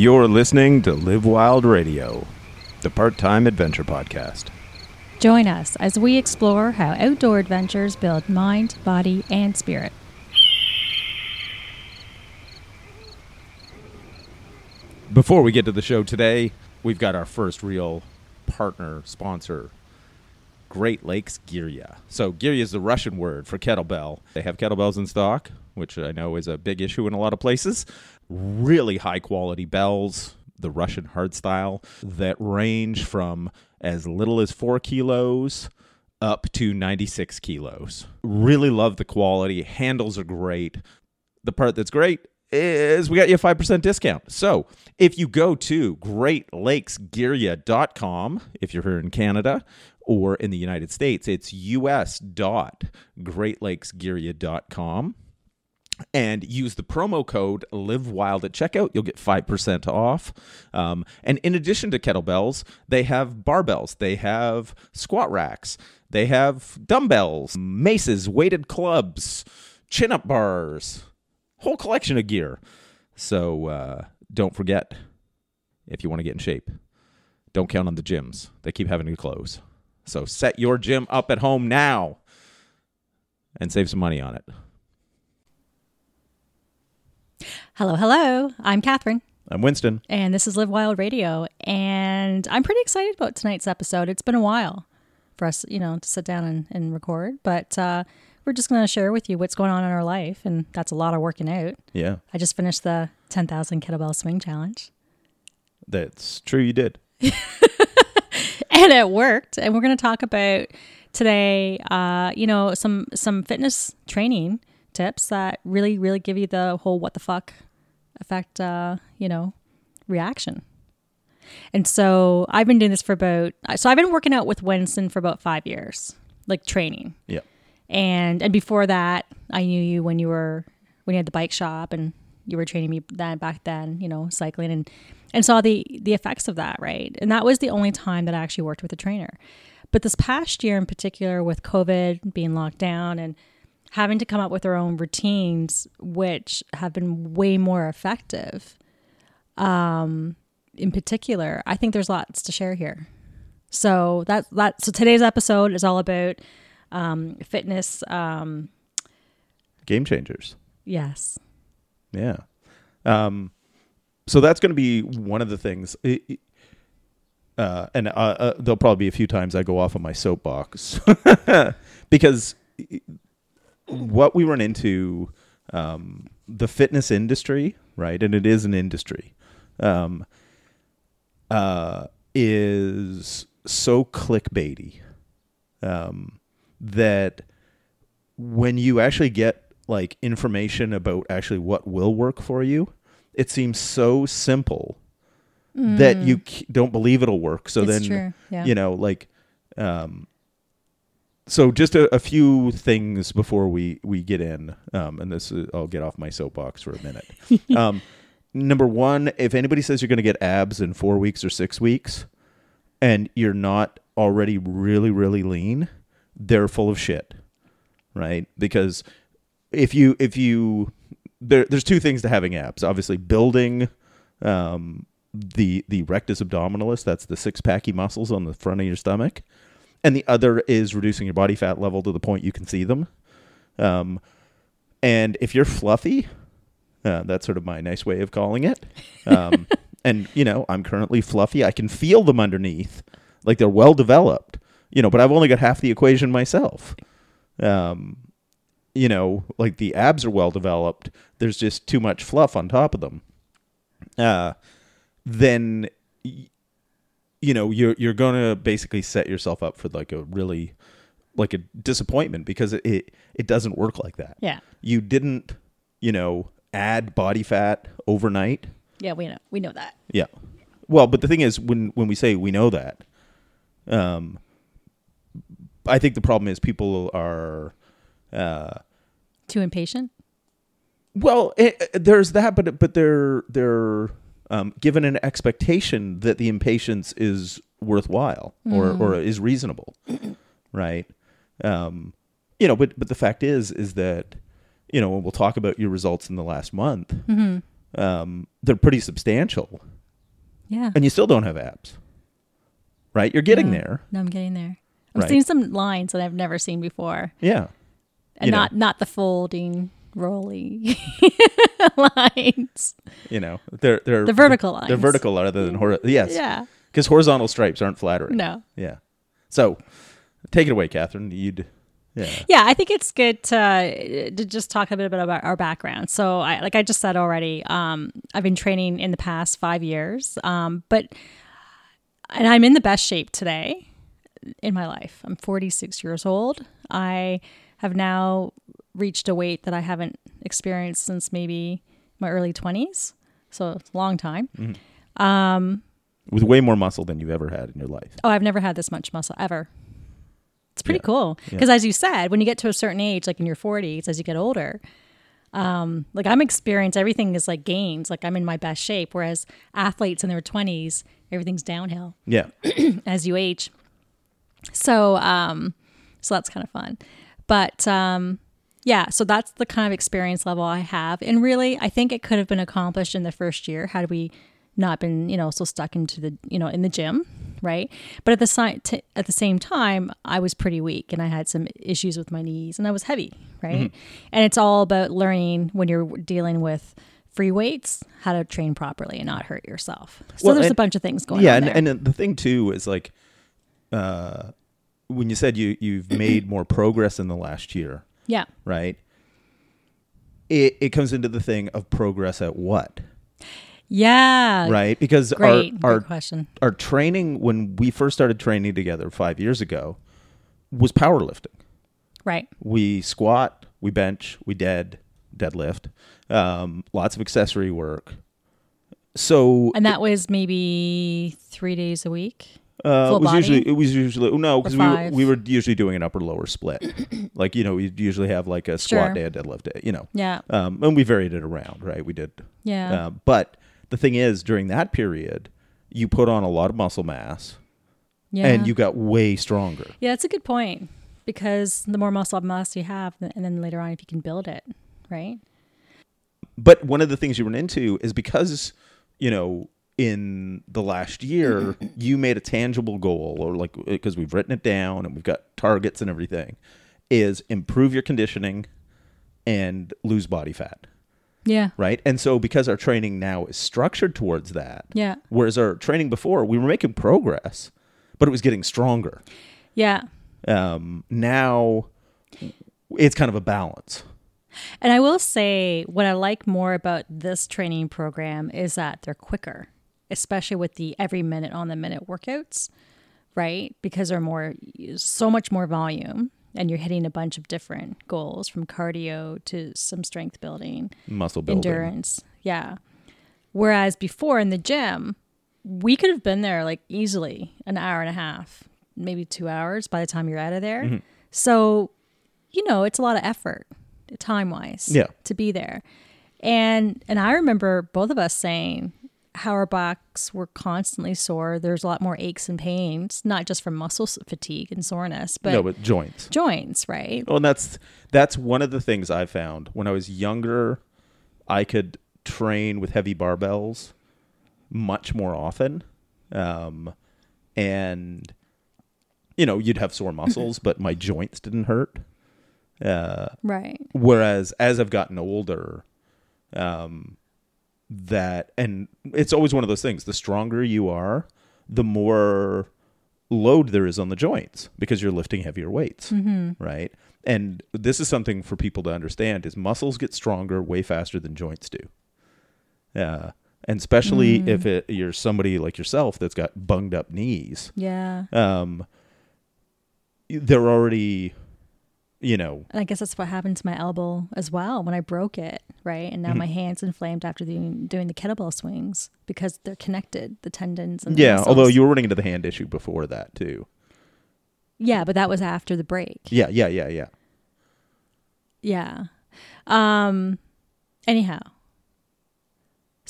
You're listening to Live Wild Radio, the part time adventure podcast. Join us as we explore how outdoor adventures build mind, body, and spirit. Before we get to the show today, we've got our first real partner sponsor, Great Lakes Girya. So, Girya is the Russian word for kettlebell. They have kettlebells in stock, which I know is a big issue in a lot of places. Really high quality bells, the Russian hard style, that range from as little as four kilos up to 96 kilos. Really love the quality. Handles are great. The part that's great is we got you a 5% discount. So if you go to greatlakesgirya.com, if you're here in Canada or in the United States, it's us.greatlakesgirya.com and use the promo code live wild at checkout. You'll get 5% off. Um, and in addition to kettlebells they have barbells. They have squat racks. They have dumbbells maces weighted clubs chin up bars whole collection of gear. So uh, don't forget if you want to get in shape don't count on the gyms. They keep having to close. So set your gym up at home now and save some money on it Hello, hello. I'm Catherine, i'm winston and this is Live Wild Radio. And I'm pretty excited about tonight's episode. It's been a while for us, you know, to sit down and, and record, but uh, we're just going to share with you what's going on in our life. And that's a lot of working out. yeah I just finished the 10,000 kettlebell swing challenge, That's true, you did. and it worked. And we're going to talk about today, uh, you know, some some fitness training tips that really, really give you the whole what the fuck effect, uh, you know, reaction. And so I've been doing this for about, so I've been working out with Winston for about five years, like training. Yeah. And and before that, I knew you when you were when you had the bike shop and you were training me then back then, you know, cycling and and saw the the effects of that, right? And that was the only time that I actually worked with a trainer. But this past year in particular with COVID being locked down and having to come up with our own routines which have been way more effective um in particular, I think there's lots to share here. So that that so today's episode is all about um, fitness. Um, Game changers. yes, Yeah. Um, so that's going to be one of the things. It- it- uh, and uh, uh, there'll probably be a few times I go off on my soapbox because what we run into um, the fitness industry, right? And it is an industry. Um, uh, is so clickbaity um, that when you actually get like information about actually what will work for you, it seems so simple that you c- don't believe it'll work. So It's then, yeah. you know, like, um, so just a, a few things before we we get in, um, and this is, I'll get off my soapbox for a minute. um, number one, if anybody says you're going to get abs in four weeks or six weeks, and you're not already really really lean, they're full of shit, right? Because if you if you there, there's two things to having abs. Obviously, building um, the the rectus abdominalis. That's the six packy muscles on the front of your stomach, and the other is reducing your body fat level to the point you can see them. Um, and if you're fluffy, uh, that's sort of my nice way of calling it. Um, and you know, I'm currently fluffy. I can feel them underneath, like they're well developed. You know, but I've only got half the equation myself. Um, you know, like the abs are well developed. There's just too much fluff on top of them. Uh, then you know you're you're gonna basically set yourself up for like a really like a disappointment because it it, it doesn't work like that. yeah, You didn't, you know, add body fat overnight. yeah. We know we know that. Yeah. Well, but the thing is, when when we say we know that, um, I think the problem is people are, uh, Too impatient. well, it, there's that, but but they're they're um, given an expectation that the impatience is worthwhile or or is reasonable, right? Um, you know, but but the fact is is that you know when we'll talk about your results in the last month, um, they're pretty substantial, Yeah. and you still don't have abs. Right? You're getting No. there. No, I'm getting there. I'm Right. seeing some lines that I've never seen before. Yeah. And You know. not not the folding rolly lines. You know, they're they're The vertical lines. They're vertical rather than horizontal. Yes. Yeah. Because horizontal stripes aren't flattering. No. Yeah. So, take it away, Catherine. You'd. Yeah. Yeah, I think it's good to, to just talk a bit about our background. So, I, like I just said already, um, I've been training in the past five years, um, but and I'm in the best shape today in my life. I'm 46 years old. I have now reached a weight that I haven't experienced since maybe my early 20s. So it's a long time. With way more muscle than you've ever had in your life. Oh, I've never had this much muscle ever. It's pretty Yeah. cool Yeah. because, as you said, when you get to a certain age, like in your 40s, as you get older, um, like I'm experienced, everything is like gains. Like I'm in my best shape, whereas athletes in their 20s, everything's downhill Yeah. as you age. So, um, so that's kind of fun. But um, yeah, so that's the kind of experience level I have, and really, I think it could have been accomplished in the first year had we not been, you know, so stuck into the, you know, in the gym, right? But at the si- t- at the same time, I was pretty weak, and I had some issues with my knees, and I was heavy, right? And it's all about learning when you're dealing with free weights how to train properly and not hurt yourself. So Well, there's a bunch of things going yeah, on and, and the thing too is like, uh, when you said you you've made more progress in the last year, yeah. right? It it comes into the thing of progress at what, Yeah. right? Because Great. our our Good question. our training when we first started training together five years ago was powerlifting. Right. We squat, we bench, we dead, deadlift, um, lots of accessory work. So And that was maybe three days a week. Uh, it was usually it was usually no because we were, we were usually doing an upper lower split. like you know we usually have like a squat Sure. day, a deadlift day. You know, Yeah. um, and we varied it around. Right, we did. Yeah. Uh, but the thing is, during that period, you put on a lot of muscle mass, yeah. and you got way stronger. yeah, that's a good point because the more muscle mass you have, and then later on, if you can build it, right? but one of the things you run into is because you know in the last year you made a tangible goal or like because we've written it down and we've got targets and everything is improve your conditioning and lose body fat Yeah. right and so because our training now is structured towards that Yeah. whereas our training before we were making progress but it was getting stronger Yeah. um, now it's kind of a balance And I will say what I like more about this training program is that they're quicker, especially with the every minute on the minute workouts, right? Because they're more, so much more volume and you're hitting a bunch of different goals from cardio to some strength building, muscle building endurance. Yeah. Whereas before in the gym, we could have been there like easily an hour and a half, maybe two hours by the time you're out of there. Mm-hmm. So, you know, it's a lot of effort time wise Yeah. to be there. And and I remember both of us saying how our backs were constantly sore. There's a lot more aches and pains, not just from muscle fatigue and soreness, but, no but joints joints, right? Well, and that's that's one of the things I found when I was younger. I could train with heavy barbells much more often, um, and you know you'd have sore muscles, but my joints didn't hurt. Uh, Right. whereas as I've gotten older, um, that and it's always one of those things. The stronger you are, the more load there is on the joints because you're lifting heavier weights, right? And this is something for people to understand: is muscles get stronger way faster than joints do. Yeah, and especially if it, you're somebody like yourself that's got bunged up knees, Yeah. um, they're already, you know, And I guess that's what happened to my elbow as well when I broke it, right? And now my hands inflamed after doing doing the kettlebell swings because they're connected, the tendons and the yeah. Although you were running into the hand issue before that too. Yeah, but that was after the break. Yeah, yeah, yeah, yeah. Yeah. Um anyhow.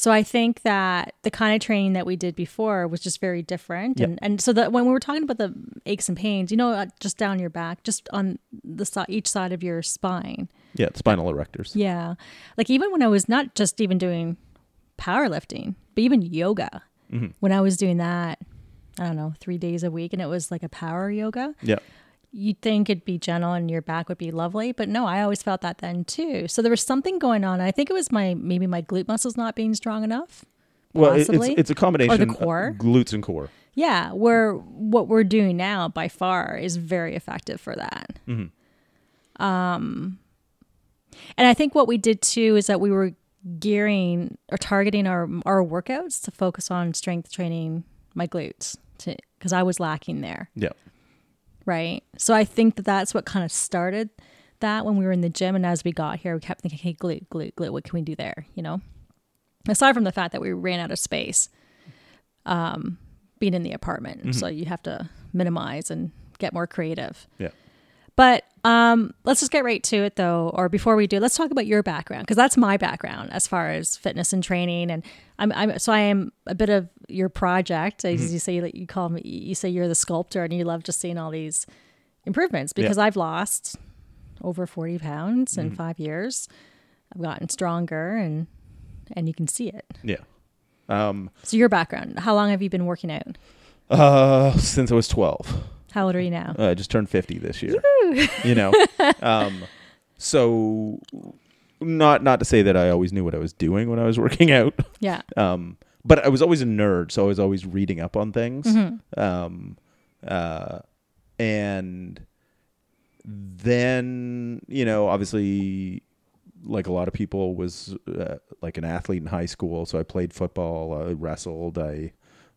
So I think that the kind of training that we did before was just very different. Yep. And and so that when we were talking about the aches and pains, you know, uh, just down your back, just on the side each side of your spine. Yeah, spinal erectors. Yeah. Like even when I was not just even doing powerlifting, but even yoga. Mm-hmm. When I was doing that, I don't know, three days a week, and it was like a power yoga. Yeah. You'd think it'd be gentle and your back would be lovely, but no, I always felt that then too. So there was something going on. I think it was my maybe my glute muscles not being strong enough. Well, it's it's a combination of core. glutes and core. Yeah, where what we're doing now by far is very effective for that. Um, and I think what we did too is that we were gearing or targeting our our workouts to focus on strength training my glutes to because I was lacking there, Yeah. Right? So I think that that's what kind of started that when we were in the gym and as we got here, we kept thinking, "Hey, glute, glute, glute, what can we do there?" You know, aside from the fact that we ran out of space um, being in the apartment. So you have to minimize and get more creative. Yeah. But um, let's just get right to it, though. Or before we do, let's talk about your background because that's my background as far as fitness and training. And I'm, I'm so I am a bit of your project, as you say. You call me. You say you're the sculptor, and you love just seeing all these improvements because I've lost over forty pounds in five years. I've gotten stronger, and and you can see it. Yeah. Um, So your background. How long have you been working out? uh, since I was 12. How old are you now? Uh, I just turned 50 this year. you know. Um, so not not to say that I always knew what I was doing when I was working out. Yeah. Um, but I was always a nerd, so I was always reading up on things. Um, uh, and then, you know, obviously, like a lot of people, was uh, like an athlete in high school. So I played football, I wrestled, I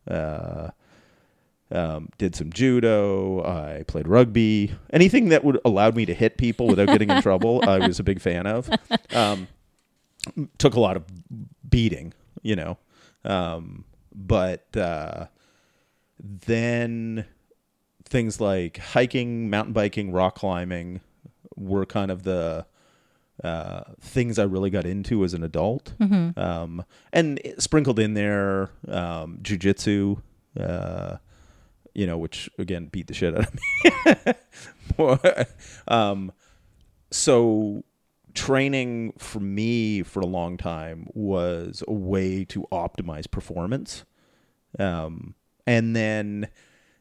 uh, um, did some judo, I played rugby. Anything that would allowed me to hit people without getting in trouble, I was a big fan of. Um, took a lot of beating, you know. Um, but uh, then things like hiking, mountain biking, rock climbing were kind of the uh, things I really got into as an adult. Um, and sprinkled in there, um, jujitsu, uh, you know, which again beat the shit out of me. um, so training for me for a long time was a way to optimize performance. Um, and then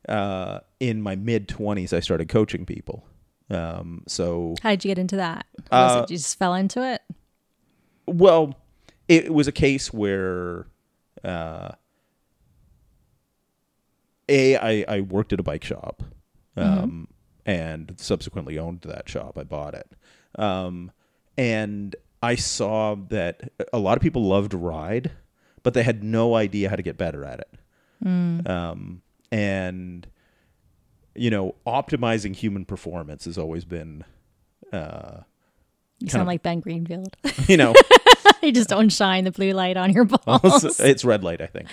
uh, in my mid 20s, I started coaching people. Um, so, How did you get into that? Was Uh, it you just fell into it? well, it, was a case where, uh, a I, I worked at a bike shop, um, and subsequently owned that shop. I bought it, um, and I saw that a lot of people loved to ride, but they had no idea how to get better at it. Um, and you know, optimizing human performance has always been, uh, You sound of- like Ben Greenfield. you know, you just don't shine the blue light on your balls. it's red light, I think.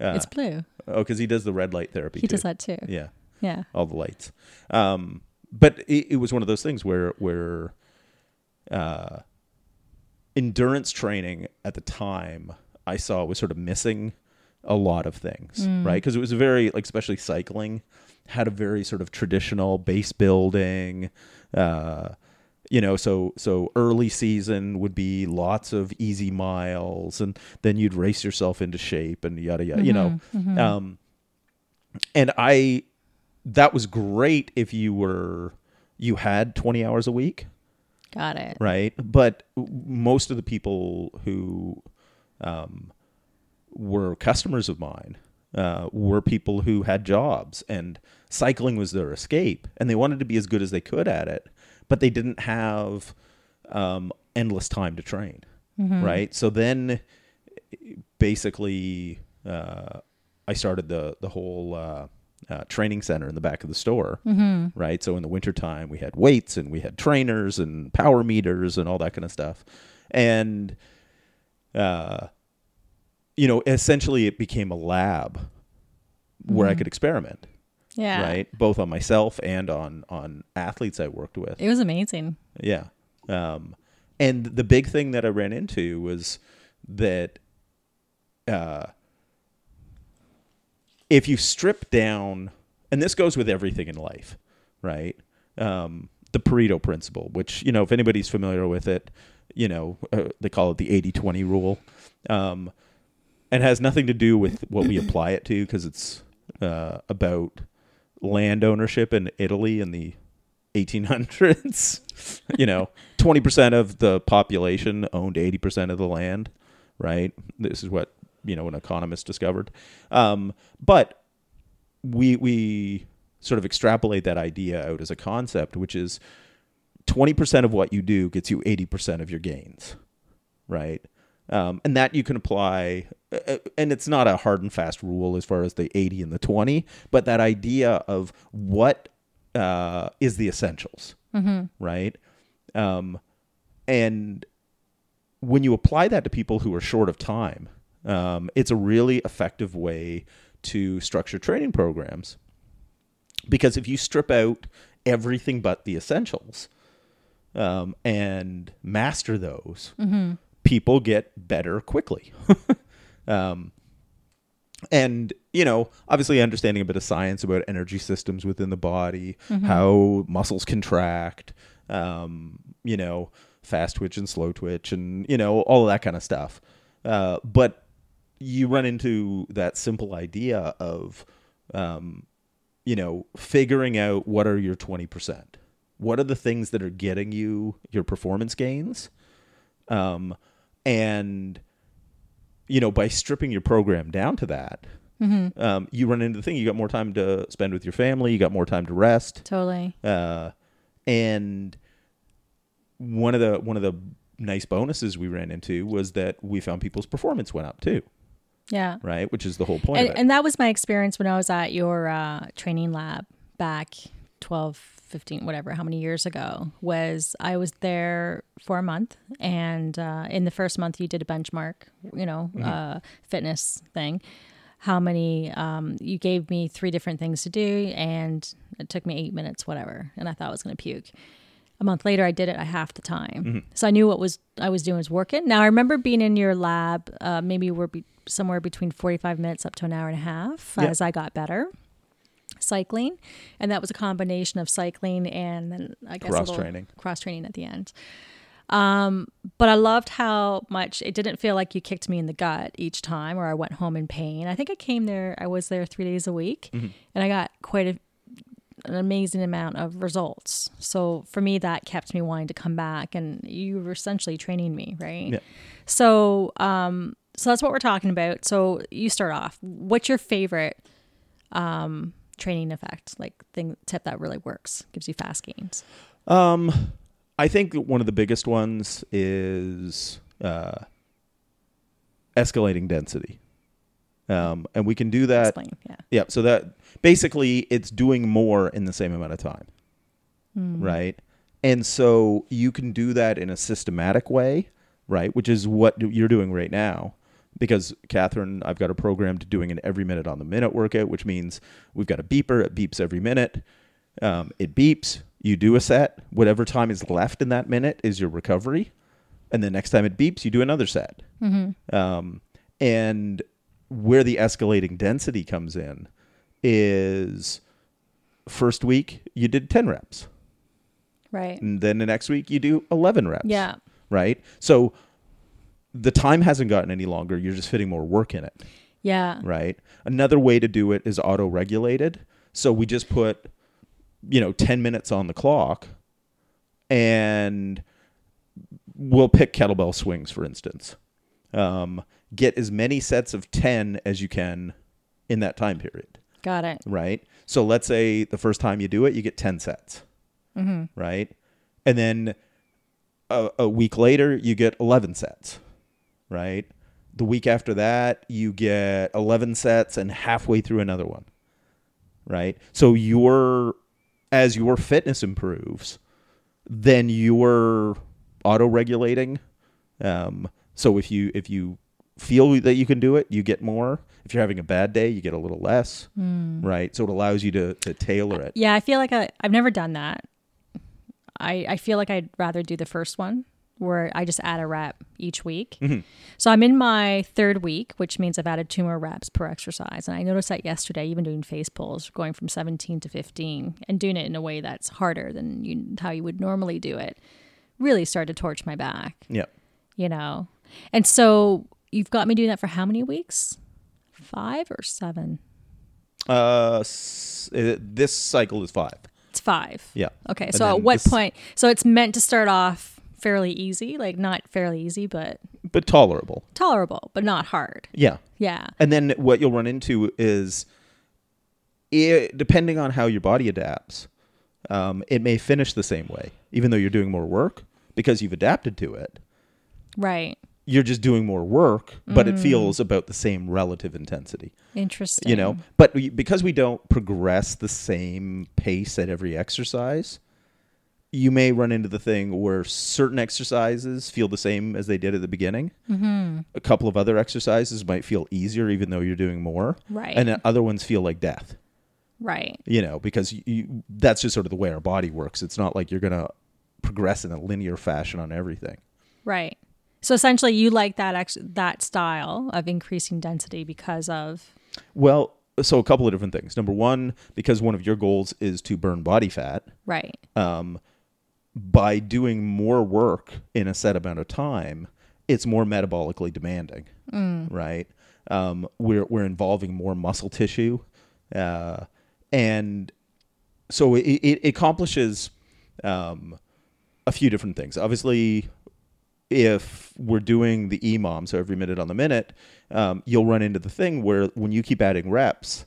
Uh, it's blue. Oh, because he does the red light therapy. He too. does that too. Yeah, Yeah. all the lights. Um, but it, it was one of those things where where uh, endurance training at the time I saw was sort of missing a lot of things, right? Because it was very like especially cycling had a very sort of traditional base building. Uh, you know, so so early season would be lots of easy miles, and then you'd race yourself into shape, and yada yada. You know, um, and I that was great if you were you had 20 hours a week Got it. right but most of the people who um, were customers of mine uh, were people who had jobs and cycling was their escape and they wanted to be as good as they could at it but they didn't have um, endless time to train right? So then basically uh, I started the the whole uh, uh, training center in the back of the store, right? So in the wintertime, we had weights and we had trainers and power meters and all that kind of stuff, and uh, you know, essentially, it became a lab where I could experiment, Yeah. right? Both on myself and on on athletes I worked with. It was amazing. Yeah. Um, and the big thing that I ran into was that uh, if you strip down, and this goes with everything in life, right? Um, the Pareto principle, which, you know, if anybody's familiar with it, you know, uh, they call it the 80 20 rule. Um, and has nothing to do with what we apply it to because it's uh, about land ownership in Italy in the 1800s. you know, 20% of the population owned 80% of the land, right? This is what, you know, an economist discovered. Um, but we, we sort of extrapolate that idea out as a concept, which is 20% of what you do gets you 80% of your gains, right? Um, and that you can apply, uh, uh, and it's not a hard and fast rule as far as the 80 and the 20, but that idea of what uh, is the essentials, right? Um, and when you apply that to people who are short of time, um, it's a really effective way to structure training programs. Because if you strip out everything but the essentials um, and master those, people get better quickly. um, and you know obviously understanding a bit of science about energy systems within the body how muscles contract um, you know fast twitch and slow twitch and you know all of that kind of stuff. Uh, but you run into that simple idea of um, you know figuring out what are your 20% what are the things that are getting you your performance gains? Um, and you know by stripping your program down to that um, you run into the thing you got more time to spend with your family you got more time to rest. Totally. uh, and one of the one of the nice bonuses we ran into was that we found people's performance went up too. Yeah. right? Which is the whole point And, and that was my experience when I was at your uh, training lab back 12, 15, whatever, how many years ago, was I was there for a month. And uh, in the first month, you did a benchmark, you know, uh, fitness thing. How many, um, you gave me three different things to do, and it took me eight minutes, whatever. And I thought I was going to puke. A month later, I did it at half the time, so I knew what was I was doing was working. Now I remember being in your lab, uh, maybe we're be- somewhere between forty five minutes up to an hour and a half Yeah. as I got better cycling, and that was a combination of cycling and then I guess a Cross-training. cross training at the end. Um, but I loved how much it didn't feel like you kicked me in the gut each time, or I went home in pain. I think I came there, I was there three days a week, and I got quite a, an amazing amount of results. So for me, that kept me wanting to come back, and you were essentially training me, right? Yeah. So, um, so that's what we're talking about. So you start off. What's your favorite um, training effect, like thing tip that really works, gives you fast gains? Um, I think one of the biggest ones is uh, escalating density. Um, and we can do that. Explain. Yeah. Yeah. So that basically it's doing more in the same amount of time. Right. And so you can do that in a systematic way, right? Which is what you're doing right now. Because Catherine, I've got a program to doing an every minute on the minute workout, which means we've got a beeper. It beeps every minute. Um, it beeps. You do a set. Whatever time is left in that minute is your recovery. And the next time it beeps, you do another set. Um, and where the escalating density comes in is first week you did 10 reps. Right. And then the next week you do 11 reps. Yeah. Right? So the time hasn't gotten any longer. You're just fitting more work in it. Yeah. Right? Another way to do it is auto regulated. So we just put, you know, 10 minutes on the clock and we'll pick kettlebell swings, for instance. Um, get as many sets of 10 as you can in that time period Got it. right? So let's say the first time you do it, you get 10 sets, right? And then a, a week later, you get 11 sets, right? The week after that, you get 11 sets and halfway through another one, right? So your, as your fitness improves, then you're auto regulating. Um, so if you, if you feel that you can do it, you get more. If you're having a bad day, you get a little less, right? So it allows you to, to tailor it. Yeah, I feel like I, I've never done that. I, I feel like I'd rather do the first one where I just add a rep each week. So I'm in my third week, which means I've added two more reps per exercise. And I noticed that yesterday, even doing face pulls, going from 17 to 15 and doing it in a way that's harder than you, how you would normally do it, really started to torch my back Yep. you know and so you've got me doing that for how many weeks? Five or seven? Uh, uh, this cycle is five. It's five. Yeah. Okay. And So at what this- point? So it's meant to start off fairly easy, like not fairly easy, but But tolerable. tolerable, but not hard. Yeah. Yeah. And then what you'll run into is, it, depending on how your body adapts, um, it may finish the same way, even though you're doing more work because you've adapted to it. Right. You're just doing more work, but Mm. it feels about the same relative intensity. Interesting. You know, but we, because we don't progress the same pace at every exercise, you may run into the thing where certain exercises feel the same as they did at the beginning. Mm-hmm. A couple of other exercises might feel easier, even though you're doing more. Right. And other ones feel like death. Right. You know, because you, you, that's just sort of the way our body works. It's not like you're going to progress in a linear fashion on everything. Right. So essentially, you like that ex- that style of increasing density because of Well, so a couple of different things. Number one, because one of your goals is to burn body fat. right. um, by doing more work in a set amount of time, it's more metabolically demanding, right? Um, we're we're involving more muscle tissue, uh, and so it, it accomplishes um, a few different things. Obviously, if we're doing the EMOM, so every minute on the minute, um, you'll run into the thing where when you keep adding reps,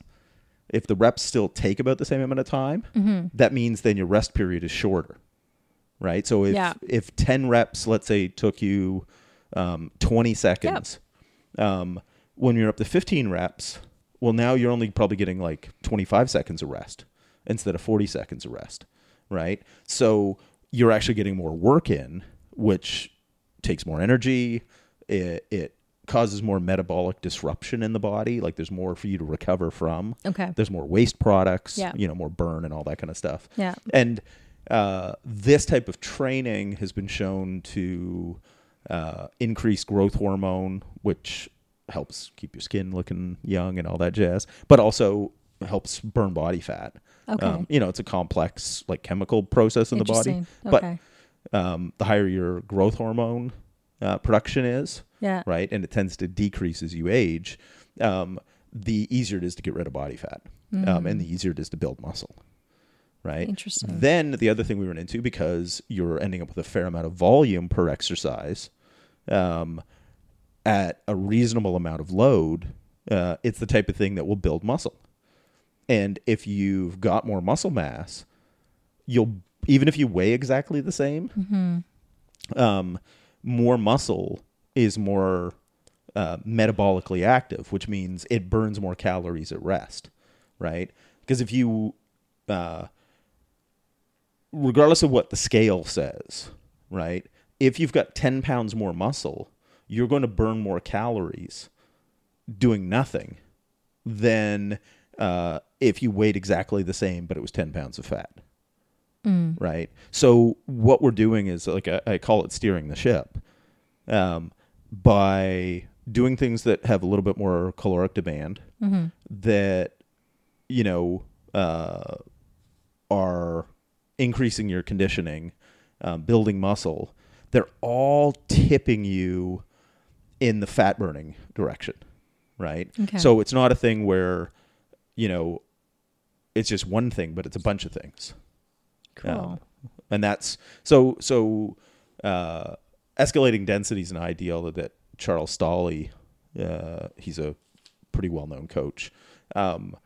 if the reps still take about the same amount of time, that means then your rest period is shorter, right? So if Yeah. if ten reps, let's say, took you um, twenty seconds, um, when you're up to fifteen reps, well, now you're only probably getting like twenty five seconds of rest instead of forty seconds of rest, right? So you're actually getting more work in, which takes more energy. It, it causes more metabolic disruption in the body. Like there's more for you to recover from. Okay. There's more waste products, Yeah. you know, more burn and all that kind of stuff. Yeah. And uh, this type of training has been shown to uh, increase growth hormone, which helps keep your skin looking young and all that jazz, but also helps burn body fat. Okay. Um, you know, it's a complex like chemical process in the body. Interesting. But Okay. um, the higher your growth hormone uh, production is, Yeah. right, and it tends to decrease as you age, um, the easier it is to get rid of body fat, um, and the easier it is to build muscle, right? Interesting. Then the other thing we run into because you're ending up with a fair amount of volume per exercise, um, at a reasonable amount of load, uh, it's the type of thing that will build muscle. And if you've got more muscle mass, you'll even if you weigh exactly the same, um, more muscle is more uh, metabolically active, which means it burns more calories at rest, right? Because if you, uh, regardless of what the scale says, right? If you've got 10 pounds more muscle, you're going to burn more calories doing nothing than uh, if you weighed exactly the same, but it was 10 pounds of fat. Right. So what we're doing is like I, I call it steering the ship um, by doing things that have a little bit more caloric demand that you know uh, are increasing your conditioning, um, building muscle. They're all tipping you in the fat burning direction, right? Okay. So it's not a thing where you know it's just one thing, but it's a bunch of things. Cool. Um, and that's so so uh, escalating density is an ideal that Charles Staley, uh, he's a pretty well known coach. Um,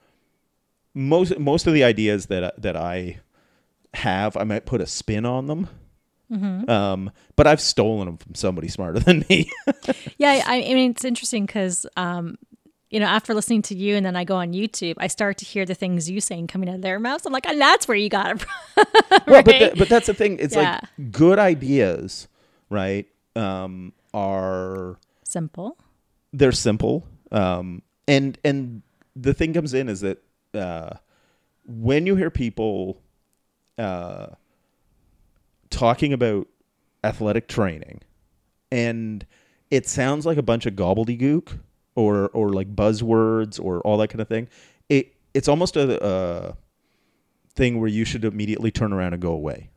most most of the ideas that that I have, I might put a spin on them. Um, but I've stolen them from somebody smarter than me. Yeah, I, I mean it's interesting because um, you know after listening to you and then I go on YouTube, I start to hear the things you saying coming out of their mouths. I'm like, and that's where you got it from. well, but right? but that's the thing. It's Yeah. like good ideas, right? Um, are Simple. they're simple um, and and the thing comes in is that uh, when you hear people uh, talking about athletic training and it sounds like a bunch of gobbledygook or or like buzzwords or all that kind of thing it it's almost a, a thing where you should immediately turn around and go away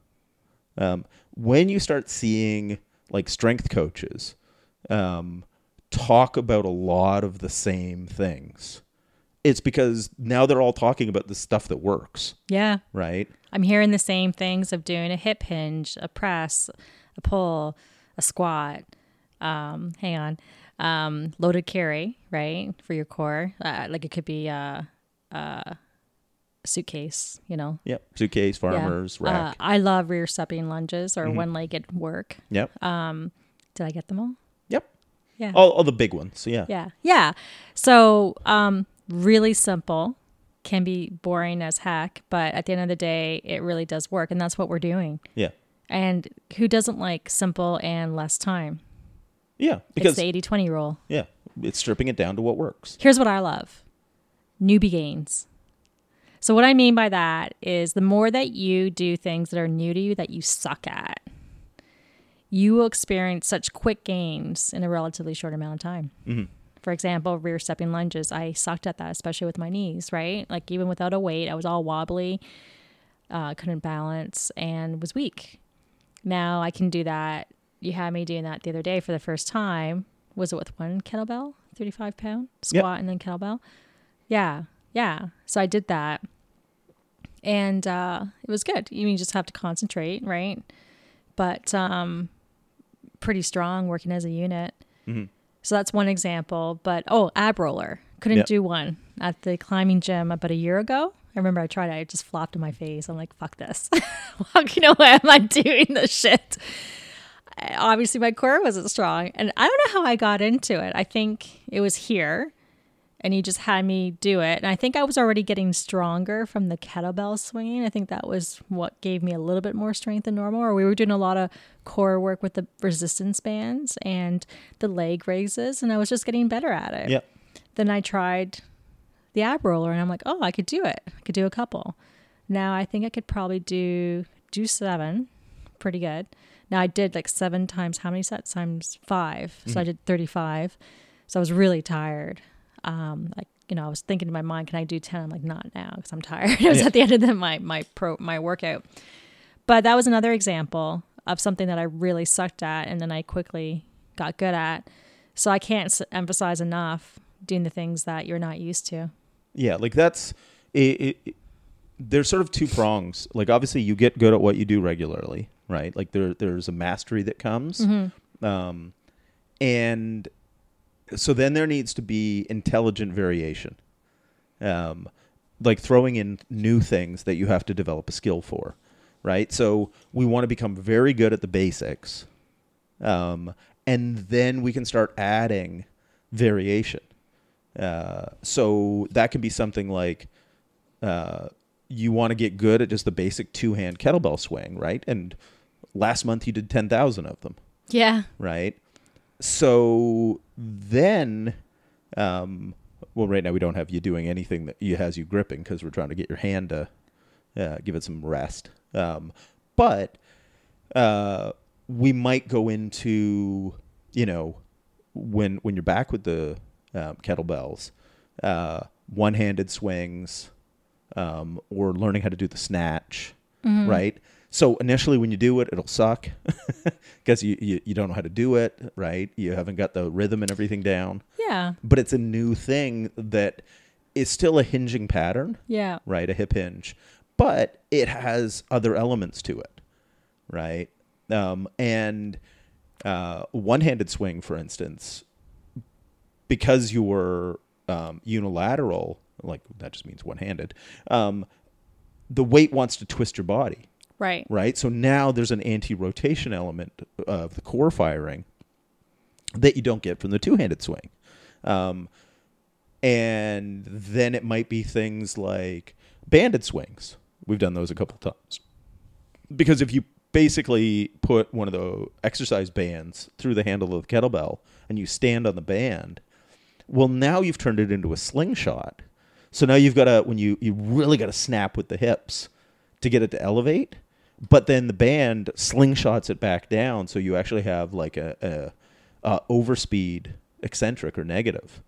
um, when you start seeing like strength coaches um, talk about a lot of the same things. It's because now they're all talking about the stuff that works, Yeah. right? I'm hearing the same things of doing a hip hinge, a press, a pull, a squat. Um, hang on, um, loaded carry, right, for your core. Uh, like it could be a, a suitcase, you know. Yep. Suitcase, farmers, yeah. Uh, rack. I love rear stepping lunges or one-legged work. yep. Did I get them all? yep. Yeah. All, all the big ones. Yeah. Yeah. Yeah. So, um, really simple, can be boring as heck, but at the end of the day, it really does work. And that's what we're doing. Yeah. And who doesn't like simple and less time? Yeah. Because It's the 80 20 rule. yeah, it's stripping it down to what works. Here's what I love newbie gains. So, what I mean by that is the more that you do things that are new to you that you suck at, you will experience such quick gains in a relatively short amount of time. Mm-hmm. For example, rear stepping lunges, I sucked at that, especially with my knees, right? Like, even without a weight, I was all wobbly, uh, couldn't balance, and was weak. Now I can do that. You had me doing that the other day for the first time. Was it with one kettlebell, 35 pound squat and then kettlebell? Yeah. Yeah. So I did that. And uh, it was good. You, mean, you just have to concentrate, right? But um, pretty strong working as a unit. So that's one example. But oh, ab roller. Couldn't Yeah. do one at the climbing gym about a year ago. I remember I tried it. I just flopped in my face. I'm like, fuck this. you know, why am I doing this shit? I- Obviously, my core wasn't strong. And I don't know how I got into it. I think it was here and he just had me do it. And I think I was already getting stronger from the kettlebell swinging. I think that was what gave me a little bit more strength than normal. Or we were doing a lot of core work with the resistance bands and the leg raises, and I was just getting better at it. Yeah. Then I tried the ab roller, and I'm like, oh, I could do it. I could do a couple. Now I think I could probably do do seven, pretty good. Now I did like seven times how many sets? Times 5 So I mm-hmm. did 35. So I was really tired. Um, like you know, I was thinking in my mind, can I do 10? I'm like, not now because I'm tired. it was Yeah. at the end of the, my my pro my workout. But that was another example of something that I really sucked at, and then I quickly got good at. So I can't s- emphasize enough doing the things that you're not used to. Yeah, like that's it, it, it- there's sort of two prongs. Like obviously you get good at what you do regularly, right? Like there there's a mastery that comes. Um and so then there needs to be intelligent variation. Um like throwing in new things that you have to develop a skill for, right? So we want to become very good at the basics. Um and then we can start adding variation. Uh, so that can be something like uh, you want to get good at just the basic two hand kettlebell swing, right? And last month you did 10,000 of them, Yeah. right? So then, um, well, right now we don't have you doing anything that you, has you gripping because we're trying to get your hand to uh, give it some rest. Um, but uh, we might go into, you know, when when you're back with the um, kettlebells, uh, one-handed swings, um, or learning how to do the snatch, right? So initially, when you do it, it'll suck because you, you you don't know how to do it, right? You haven't got the rhythm and everything down. Yeah. But it's a new thing that is still a hinging pattern, Yeah. right? A hip hinge, but it has other elements to it, right? Um, and uh, one-handed swing, for instance, because you were um, unilateral, like that just means one-handed. Um, the weight wants to twist your body, Right. right? So now there's an anti-rotation element of the core firing that you don't get from the two-handed swing. Um, and then it might be things like banded swings. We've done those a couple times. Because if you basically put one of the exercise bands through the handle of the kettlebell and you stand on the band, well, now you've turned it into a slingshot. So now you've got to when you you really got to snap with the hips to get it to elevate, but then the band slingshots it back down, so you actually have like a, a, a overspeed eccentric or negative,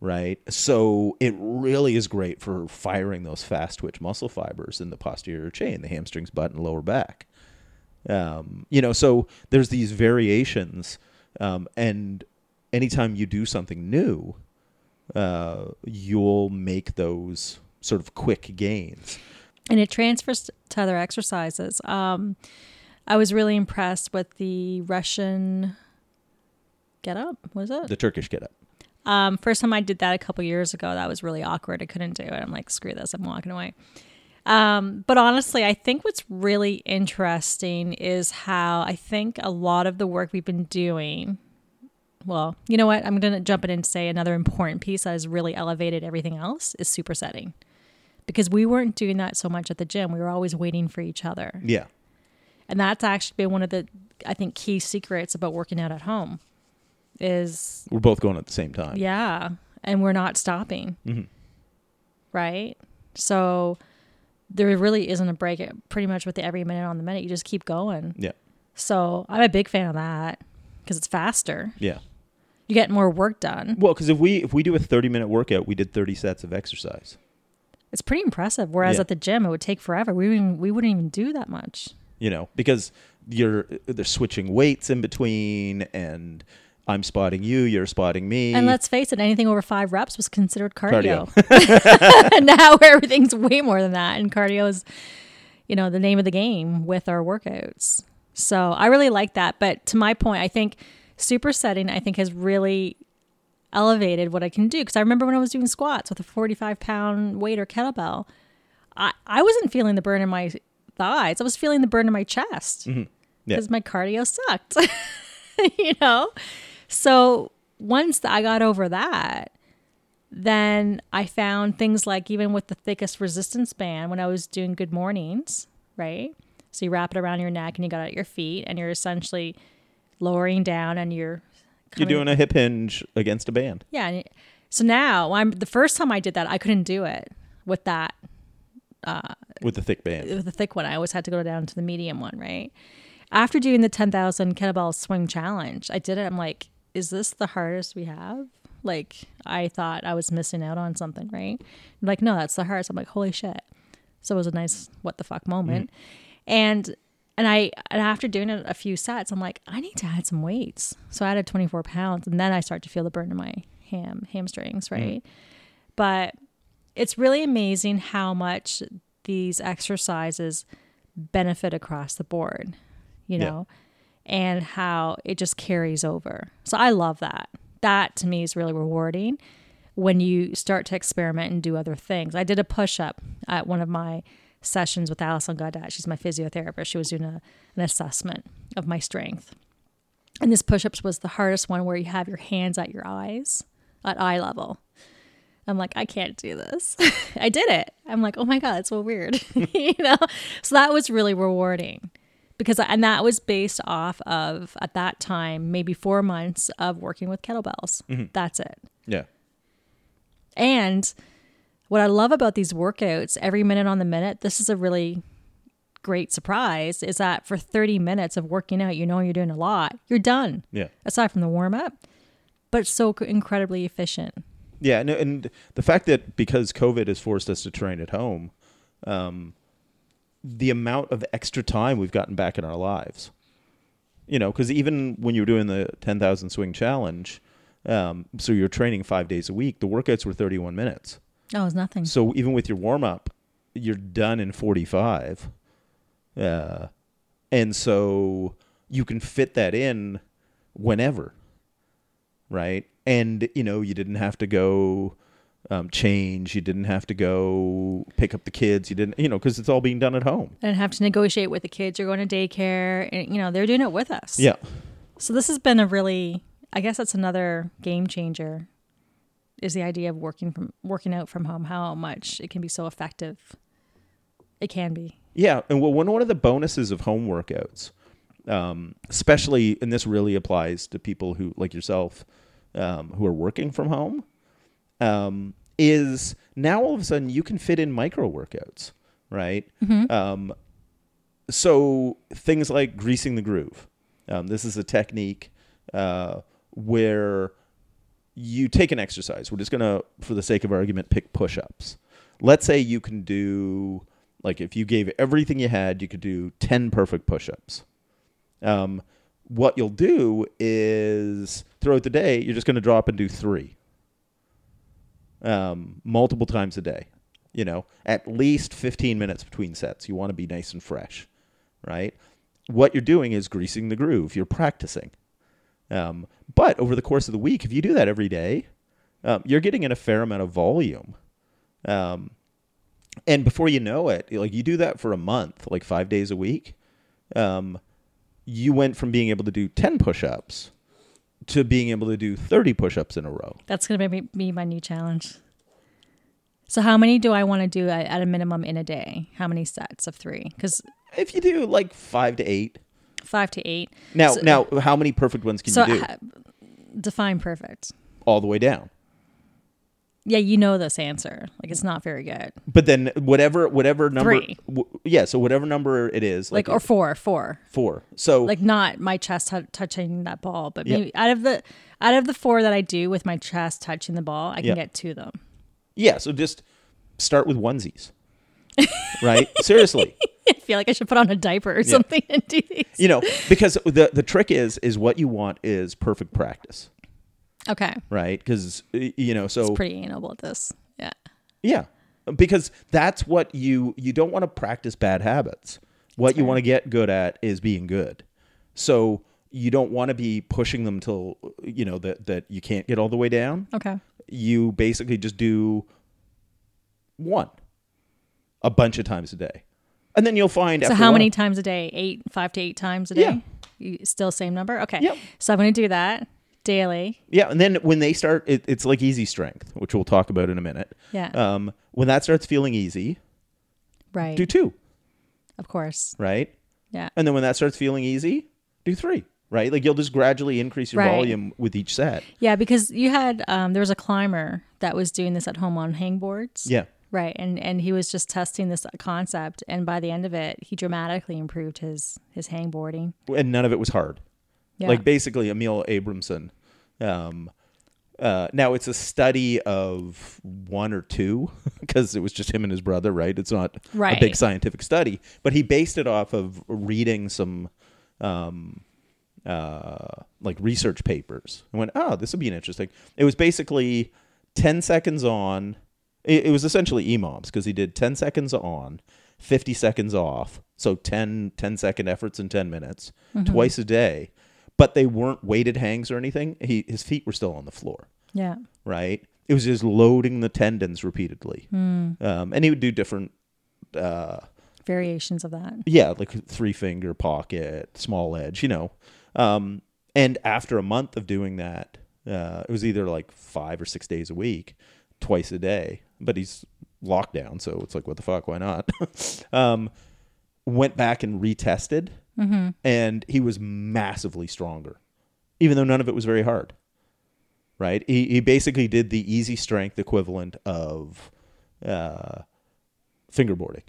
right? So it really is great for firing those fast twitch muscle fibers in the posterior chain, the hamstrings, butt, and lower back. Um, you know, so there's these variations, um, and anytime you do something new, uh, you'll make those sort of quick gains. And it transfers to other exercises. Um, I was really impressed with the Russian get up. Was it? The Turkish get up. Um, first time I did that a couple years ago, that was really awkward. I couldn't do it. I'm like, screw this. I'm walking away. Um, but honestly, I think what's really interesting is how I think a lot of the work we've been doing. Well, you know what? I'm going to jump in and say another important piece that has really elevated everything else is supersetting. Because we weren't doing that so much at the gym. We were always waiting for each other. Yeah. And that's actually been one of the, I think, key secrets about working out at home is We're both going at the same time. yeah, and we're not stopping. Mhm. Right? So there really isn't a break pretty much with every minute on the minute. You just keep going. Yeah. So I'm a big fan of that because it's faster. Yeah. You get more work done. Well, because if we if we do a thirty minute workout, we did thirty sets of exercise. It's pretty impressive. Whereas Yeah. at the gym, it would take forever. We wouldn't, we wouldn't even do that much. You know, because you're they're switching weights in between, and I'm spotting you, you're spotting me. And let's face it, anything over five reps was considered Cardio. cardio. now everything's way more than that. And cardio is, you know, the name of the game with our workouts. So I really like that. But to my point, I think supersetting, I think, has really elevated what I can do. Because I remember when I was doing squats with a 45 pound weight or kettlebell, I, I wasn't feeling the burn in my thighs. I was feeling the burn in my chest mm-hmm. Yeah. because my cardio sucked. you know? So once I got over that, then I found things like even with the thickest resistance band when I was doing good mornings, right? So you wrap it around your neck and you got it at your feet and you're essentially lowering down and you're you're doing a hip hinge against a band. yeah. So now I'm the first time I did that, I couldn't do it with that Uh, with the thick band. with the thick one. I always had to go down to the medium one, right? After doing the 10,000 kettlebell swing challenge, I did it. I'm like, is this the hardest we have? Like, I thought I was missing out on something, right? I'm like, no, that's the hardest. I'm like, holy shit. So it was a nice what the fuck moment. And and I and after doing it a few sets, I'm like, I need to add some weights. So I added 24 pounds, and then I start to feel the burn in my ham hamstrings, mm. right? But it's really amazing how much these exercises benefit across the board, you Yeah. know, and how it just carries over. So I love that. That to me is really rewarding when you start to experiment and do other things. I did a push up at one of my sessions with Alison Gaudet. She's my physiotherapist. She was doing a, an assessment of my strength. And this push ups was the hardest one where you have your hands at your eyes, at eye level. I'm like, I can't do this. I did it. I'm like, oh my God, it's so weird. you know? So that was really rewarding because, and that was based off of, at that time, maybe four months of working with kettlebells. Mm-hmm. That's it. Yeah. And what I love about these workouts, every minute on the minute, this is a really great surprise, is that for 30 minutes of working out, you know you're doing a lot, you're done, Yeah. aside from the warm up, but it's so incredibly efficient. Yeah, and, and the fact that because COVID has forced us to train at home, um, the amount of extra time we've gotten back in our lives. You know, because even when you were doing the 10,000 swing challenge, um, so you're training five days a week, the workouts were 31 minutes. Oh, it's nothing. So even with your warm up, you're done in 45. Uh, and so you can fit that in whenever. Right. And, you know, you didn't have to go um, change. You didn't have to go pick up the kids. You didn't, you know, because it's all being done at home. and have to negotiate with the kids. You're going to daycare, and you know they're doing it with us. Yeah. So this has been a really, I guess that's another game changer, is the idea of working from working out from home. How much it can be so effective. It can be. Yeah, and well, one one of the bonuses of home workouts, um, especially, and this really applies to people who like yourself, um, who are working from home, um, is now all of a sudden you can fit in micro workouts, right? Um, so things like greasing the groove. Um, this is a technique uh, where you take an exercise. We're just gonna, for the sake of argument, pick push-ups. Let's say you can do like if you gave everything you had, you could do ten perfect push-ups. Um, what you'll do is throughout the day, you're just going to drop and do three um, multiple times a day. You know, at least 15 minutes between sets. You want to be nice and fresh, right? What you're doing is greasing the groove. You're practicing. Um, but over the course of the week, if you do that every day, um, you're getting in a fair amount of volume. Um, and before you know it, like you do that for a month, like five days a week, um, you went from being able to do 10 push ups to being able to do 30 push ups in a row. That's going to be, my new challenge. So, how many do I want to do at, at a minimum in a day? How many sets of three? Because If you do like five to eight. Five to eight. Now, So- now, how many perfect ones can so, you do? ha- define perfect. All the way down. Yeah, you know this answer. Like, it's not very good. But then whatever whatever number Three. W- yeah, so whatever number it is, Like, like, or four, four. four. So Like, not my chest tou- touching that ball, but Yeah. maybe out of the out of the four that I do with my chest touching the ball, I can Yeah. get two of them. yeah, so just start with onesies. Right? Seriously. I feel like I should put on a diaper or something and do these. You know, because the the trick is is what you want is perfect practice, Okay, right? Cuz you know, so pretty anal at this. Yeah. Yeah. Because that's what you you don't want to practice bad habits. What you want to get good at is being good. So you don't want to be pushing them till you know that that you can't get all the way down. Okay. You basically just do one a bunch of times a day. And then you'll find So after how many times a day? Eight, five to eight times a day. You still same number? Okay. Yep. So I'm going to do that daily. Yeah, and then when they start it, it's like easy strength, which we'll talk about in a minute. Yeah. Um when that starts feeling easy, right. do two, of course. right? Yeah. And then when that starts feeling easy, do three, right? Like you'll just gradually increase your Right. volume with each set. Yeah, because you had um, there was a climber that was doing this at home on hangboards. Yeah. Right, and and he was just testing this concept, and by the end of it, he dramatically improved his his hangboarding. And none of it was hard. Yeah. Like basically Emil Abrahamsson. Um, uh, now it's a study of one or two because it was just him and his brother, right? It's not a big scientific study, but he based it off of reading some um, uh, like research papers and went, oh, this would be an interesting. It was basically 10 seconds on. It, it was essentially EMOMs because he did 10 seconds on, 50 seconds off. So 10, 10 second efforts in 10 minutes twice a day. But they weren't weighted hangs or anything. He, his feet were still on the floor yeah, right? It was just loading the tendons repeatedly. Um, and he would do different, uh, variations of that. yeah, like three finger pocket, small edge, you know. Um, and after a month of doing that, uh, it was either like five or six days a week, twice a day. But he's locked down, so it's like, what the fuck? Why not? um, went back and retested, and he was massively stronger, even though none of it was very hard. Right? He he basically did the easy strength equivalent of uh, fingerboarding.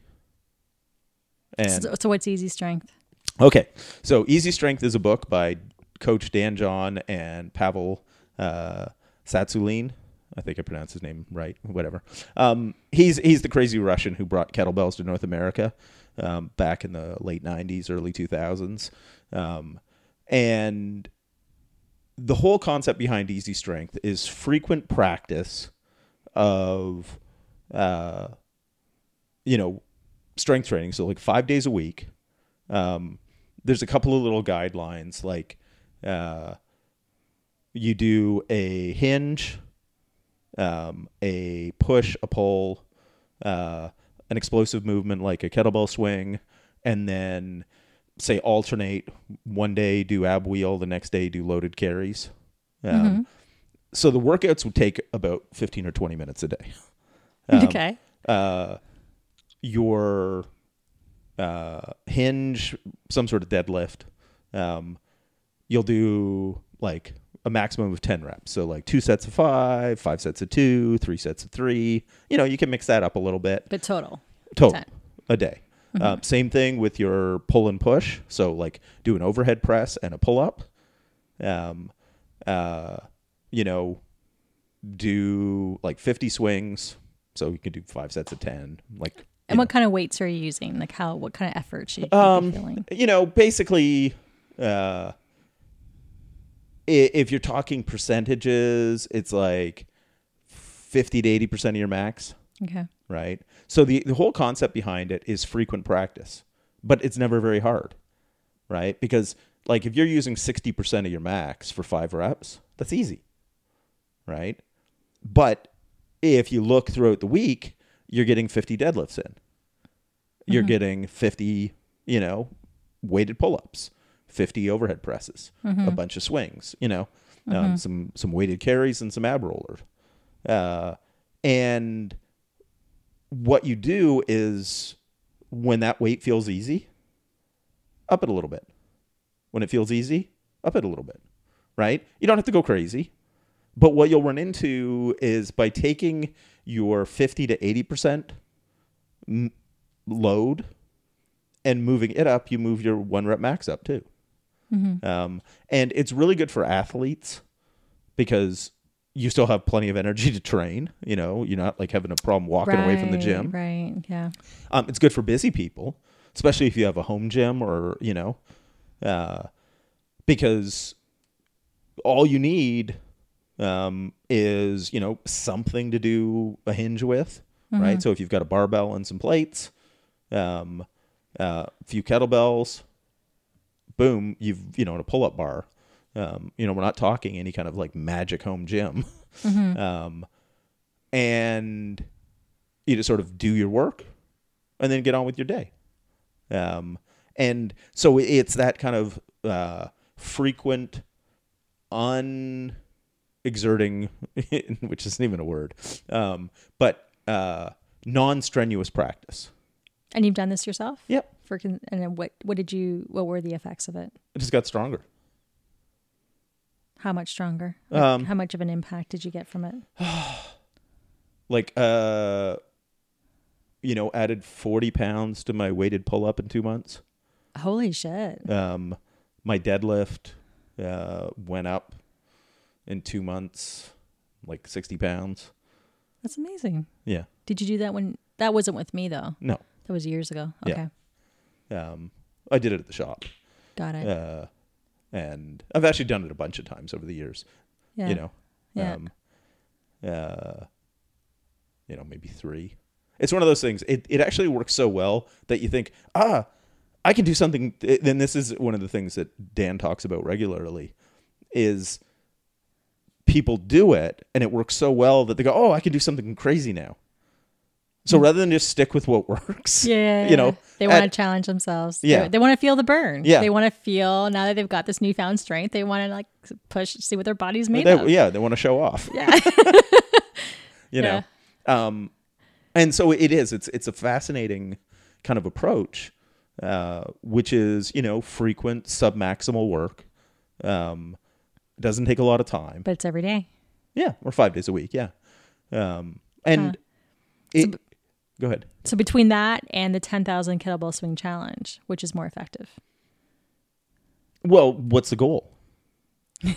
And So, so what's easy strength? Okay, so Easy Strength is a book by Coach Dan John and Pavel uh, Tsatsouline. I think I pronounced his name right. Whatever. Um, he's he's the crazy Russian who brought kettlebells to North America um, back in the late '90s, early 2000s, um, and the whole concept behind Easy Strength is frequent practice of, uh, you know, strength training. So like five days a week. Um, there's a couple of little guidelines like uh, you do a hinge, um, a push, a pull, uh, an explosive movement like a kettlebell swing, and then say alternate. One day do ab wheel, the next day do loaded carries. Um, So the workouts would take about 15 or 20 minutes a day. Um, okay. uh, your uh, hinge, some sort of deadlift. Um, you'll do like a maximum of 10 reps. So, like two sets of five, five sets of two, three sets of three. You know, you can mix that up a little bit. But total. Total 10. a day. Um, same thing with your pull and push. So, like, do an overhead press and a pull up. Um, uh, you know, do like 50 swings. So, you can do five sets of 10. Like, And what kind of weights are you using? Like how? What kind of effort should you Um, be feeling? you know, basically, uh, if you're talking percentages, it's like 50 to 80% of your max, Okay. right? So the, the whole concept behind it is frequent practice, but it's never very hard, right? Because like if you're using 60% of your max for five reps, that's easy, right? But if you look throughout the week, you're getting 50 deadlifts in. You're mm-hmm. getting 50, you know, weighted pull-ups, 50 overhead presses, a bunch of swings, you know, um, some some weighted carries and some ab rollers. Uh, and what you do is when that weight feels easy, up it a little bit. When it feels easy, up it a little bit. Right? You don't have to go crazy. But what you'll run into is by taking your 50 to 80% m- load and moving it up, you move your one rep max up too. Um, and it's really good for athletes because you still have plenty of energy to train. You know, you're not like having a problem walking away from the gym. Right. Yeah. Um, it's good for busy people, especially if you have a home gym or you know, uh, because all you need um, is you know something to do a hinge with, right? So if you've got a barbell and some plates, um, uh, a few kettlebells, boom, you've you know in a pull up bar. Um, you know, we're not talking any kind of like magic home gym. um, and you just sort of do your work and then get on with your day. Um, and so it's that kind of uh, frequent, unexerting, which isn't even a word, um, but uh, non strenuous practice. And you've done this yourself? Yep. For con- and then what what did you what were the effects of it? It just got stronger. How much stronger? Like, Um, how much of an impact did you get from it? Like, uh, you know, added 40 pounds to my weighted pull up in two months. Holy shit. Um, my deadlift uh, went up in two months, like 60 pounds. That's amazing. Yeah. Did you do that when that wasn't with me though? No. That was years ago. Yeah. Okay. Um, I did it at the shop. Got it. Uh, and I've actually done it a bunch of times over the years. yeah. You know, Yeah. um, uh, you know, maybe three. It's one of those things. It it actually works so well that you think, ah, I can do something. Then this is one of the things that Dan talks about regularly, is people do it and it works so well that they go, oh, I can do something crazy now. So rather than just stick with what works. Yeah. you know, they want at- to challenge themselves. Yeah. They, they want to feel the burn. Yeah. They want to feel now that they've got this newfound strength, they want to like push, see what their body's made they, of. yeah, they want to show off. Yeah. you know um and so it is it's it's a fascinating kind of approach uh which is you know frequent submaximal work um doesn't take a lot of time but it's every day. yeah or five days a week yeah um and it, go ahead So between that and the 10,000 kettlebell swing challenge, which is more effective? well what's the goal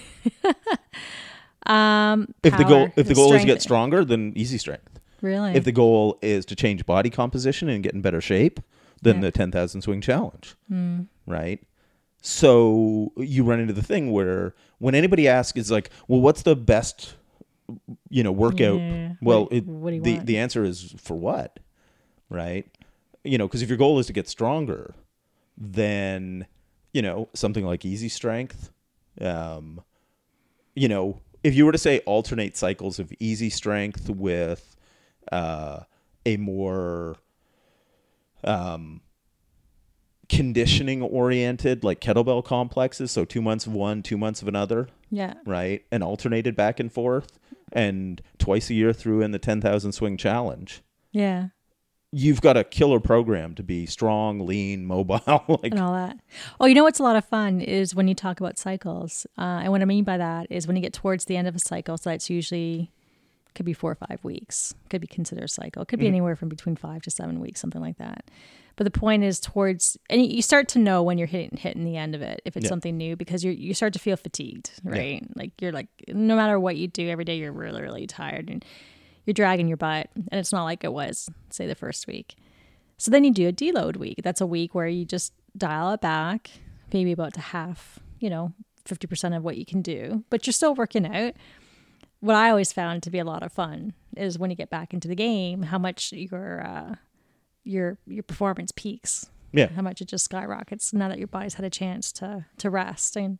Um, if the goal if the goal is to get stronger then easy strength Really? if the goal is to change body composition and get in better shape, then Yeah. the 10,000 swing challenge. Right? So you run into the thing where when anybody asks, is like, well, what's the best, you know, workout? Yeah. Well, What- it, what do you the, want? the answer is for what? Right? You know, because if your goal is to get stronger, then, you know, something like easy strength, um, you know, if you were to say alternate cycles of easy strength with uh, a more um, conditioning oriented, like kettlebell complexes, so two months of one, two months of another, yeah. right? And alternated back and forth, and twice a year threw in the 10,000 swing challenge. Yeah. You've got a killer program to be strong, lean, mobile. like, and all that. Oh, you know what's a lot of fun is when you talk about cycles. Uh, and what I mean by that is when you get towards the end of a cycle, so that's usually could be four or five weeks, could be considered a cycle, could be anywhere from between five to seven weeks, something like that. But the point is towards, and you start to know when you're hitting hitting the end of it if it's Yeah. something new because you you start to feel fatigued, right? Like you're like no matter what you do every day, you're really really tired and you're dragging your butt, and it's not like it was say the first week. So then you do a deload week. That's a week where you just dial it back, maybe about to half, you know, 50% of what you can do, but you're still working out. What I always found to be a lot of fun is when you get back into the game, how much your uh, your your performance peaks. Yeah. How much it just skyrockets now that your body's had a chance to to rest and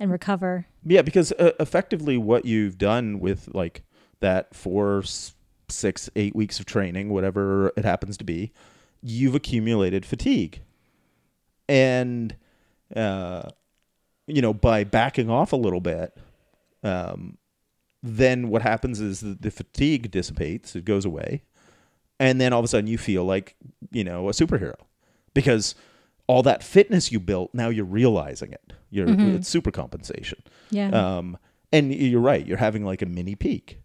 and recover. Yeah, because uh, effectively what you've done with like that four, s- six, eight weeks of training, whatever it happens to be, you've accumulated fatigue. And, uh, you know, by backing off a little bit, um, then what happens is the, the fatigue dissipates, it goes away. And then all of a sudden you feel like, you know, a superhero because all that fitness you built, now you're realizing it. You're, It's super compensation. Yeah. Um, and you're right, you're having like a mini peak.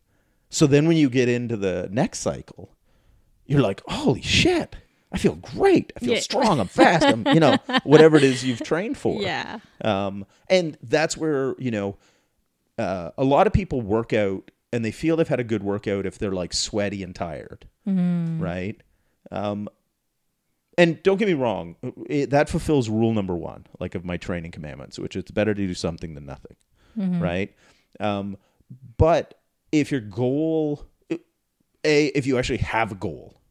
So then when you get into the next cycle, you're like, holy shit, I feel great. I feel Yeah. strong. I'm fast. I'm, you know, whatever it is you've trained for. yeah. Um, and that's where, you know, uh, a lot of people work out and they feel they've had a good workout if they're like sweaty and tired. Right. Um, and don't get me wrong, it, that fulfills rule number one, like of my training commandments, which it's better to do something than nothing. Right. Um, but if your goal, a, if you actually have a goal,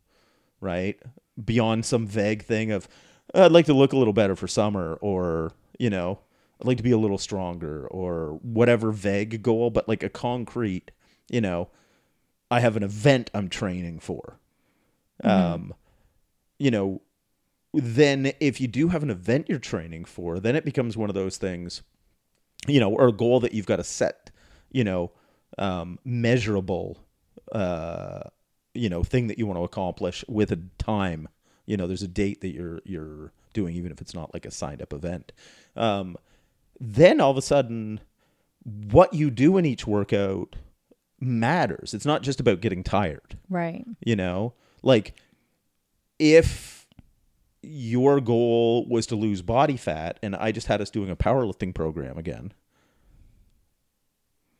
right, beyond some vague thing of, "Uh, I'd like to look a little better for summer, or, you know, I'd like to be a little stronger, or whatever vague goal, but like a concrete, you know, I have an event I'm training for. Um, you know, then if you do have an event you're training for, then it becomes one of those things, you know, or a goal that you've got to set, you know, um, measurable, uh, you know, thing that you want to accomplish with a time. You know, there's a date that you're you're doing, even if it's not like a signed up event. Um, then all of a sudden, what you do in each workout matters. It's not just about getting tired Right. you know like if your goal was to lose body fat and i just had us doing a powerlifting program again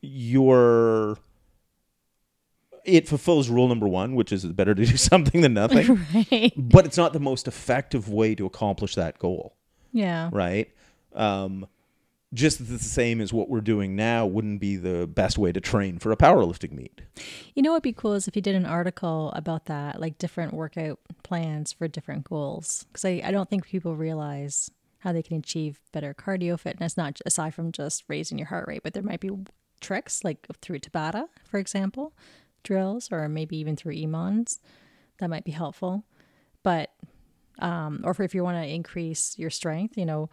your it fulfills rule number one which is better to do something than nothing Right. but it's not the most effective way to accomplish that goal Yeah. right um just the same as what we're doing now wouldn't be the best way to train for a powerlifting meet You know what'd be cool is if you did an article about that, like different workout plans for different goals. Because I, I don't think people realize how they can achieve better cardio fitness, not aside from just raising your heart rate, but there might be tricks like through Tabata, for example, drills, or maybe even through EMOMs that might be helpful. But, um, or if you want to increase your strength, you know,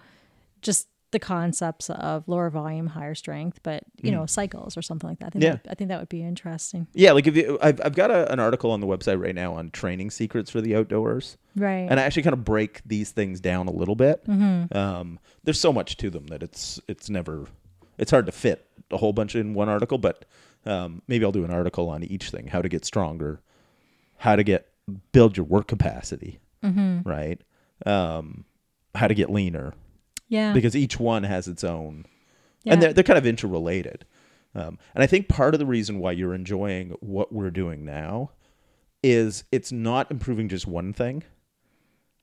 just the concepts of lower volume, higher strength, but you know, cycles or something like that. I think. Yeah. that, I think that would be interesting. Yeah, like if you, I've I've got a, an article on the website right now on training secrets for the outdoors, Right. and I actually kind of break these things down a little bit. Mm-hmm. Um, there's so much to them that it's it's never it's hard to fit a whole bunch in one article, but um, maybe I'll do an article on each thing: how to get stronger, how to get build your work capacity, Mm-hmm. right? Um, how to get leaner, yeah. because each one has its own yeah. and they're, they're kind of interrelated. Um, and I think part of the reason why you're enjoying what we're doing now is it's not improving just one thing,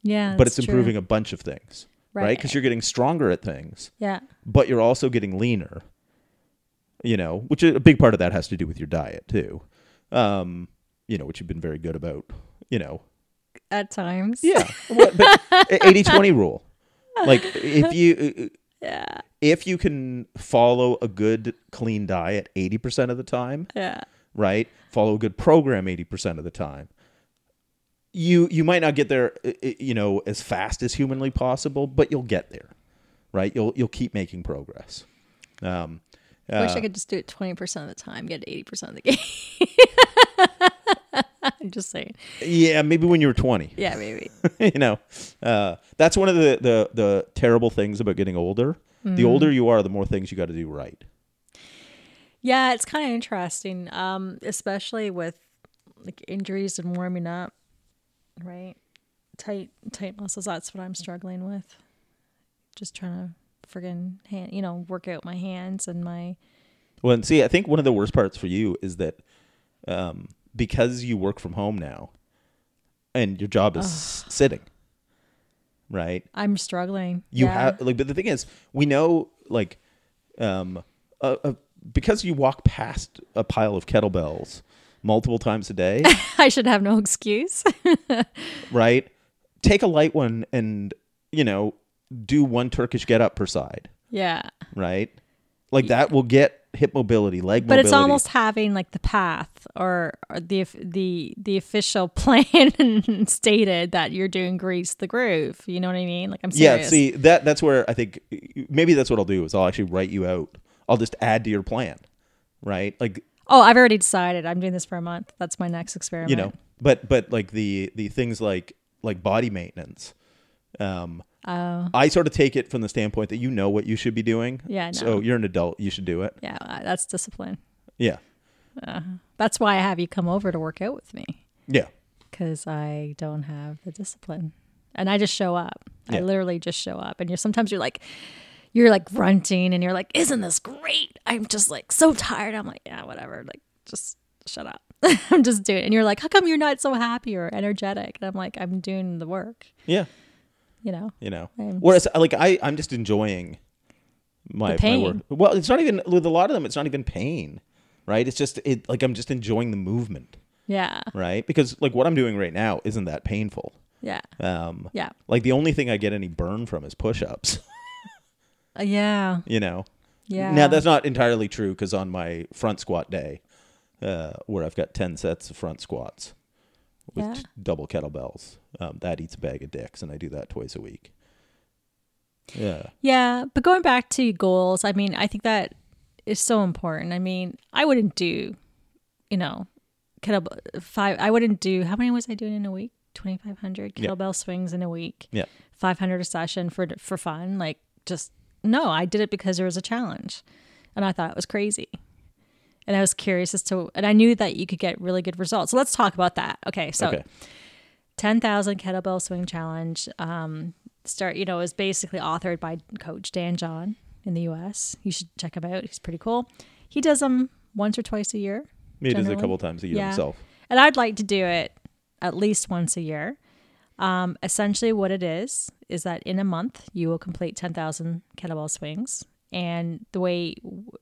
yeah. but it's true. improving a bunch of things, right? Because you're getting stronger at things, Yeah. but you're also getting leaner. You know, which a big part of that has to do with your diet too. Um, you know, which you've been very good about. You know, At times. yeah, what, but 80-20 rule. Like if you Yeah. if you can follow a good clean diet 80% of the time, Yeah. right? Follow a good program 80% of the time. You you might not get there uh, uh, you know as fast as humanly possible, but you'll get there. Right? You'll you'll keep making progress. Um I wish I could just do it 20% of the time, get 80% of the game. I'm just saying. yeah, maybe when you were 20. Yeah, maybe. you know, uh, that's one of the, the the terrible things about getting older. The older you are, the more things you got to do right. Yeah, it's kind of interesting, um, especially with like injuries and warming up, right? Tight, tight muscles. That's what I'm struggling with. Just trying to friggin' hand, you know, work out my hands and my Well, and see, I think one of the worst parts for you is that um, because you work from home now, and your job is sitting, right? I'm struggling. You yeah. have like, but the thing is, we know like um, uh, uh, because you walk past a pile of kettlebells multiple times a day, I should have no excuse. right? Take a light one and you know do one Turkish get up per side, yeah. right? Like that will get hip mobility, leg But mobility. But it's almost having like the path or, or the the the official plan stated that you're doing grease the groove. You know what I mean? Like I'm serious. yeah. See that that's where I think maybe that's what I'll do is I'll actually write you out. I'll just add to your plan, right? Like Oh, I've already decided. I'm doing this for a month. That's my next experiment. you know but but like the the things like like body maintenance um Oh. i sort of take it from the standpoint that you know what you should be doing Yeah, I so you're an adult you should do it Yeah, uh, that's discipline. yeah That's why I have you come over to work out with me yeah because I don't have the discipline, and I just show up. I literally just show up, and you're sometimes you're like, you're like grunting, and you're like, "Isn't this great?" I'm just like so tired. I'm like, yeah, whatever. Like, just shut up. I'm just doing. it. And you're like, how come you're not so happy or energetic? And I'm like, I'm doing the work. yeah You know. you know I'm whereas like i i'm just enjoying my, The pain. my work well it's not even with a lot of them it's not even pain right it's just it like i'm just enjoying the movement Yeah. right because like what i'm doing right now isn't that painful Yeah. um Yeah. like the only thing i get any burn from is push-ups Uh, yeah. you know Yeah. Now that's not entirely true because on my front squat day, uh, where I've got ten sets of front squats with Yeah. double kettlebells, um, that eats a bag of dicks, and I do that twice a week. Yeah, Yeah, but going back to goals, I mean, I think that is so important. I mean, I wouldn't do, you know, kettlebell five. I wouldn't do. How many was I doing in a week? Twenty five hundred Yeah. kettlebell swings in a week. yeah, Five hundred a session for for fun. Like just no, I did it because there was a challenge, and I thought it was crazy. And I was curious as to, and I knew that you could get really good results. So let's talk about that. Okay, so okay, 10,000 kettlebell swing challenge um start you know is basically authored by coach Dan John in the US you should check him out. He's pretty cool. He does them once or twice a year he does it a couple times a year Yeah. himself. and I'd like to do it at least once a year. Um essentially what it is is that in a month you will complete 10,000 kettlebell swings. And the way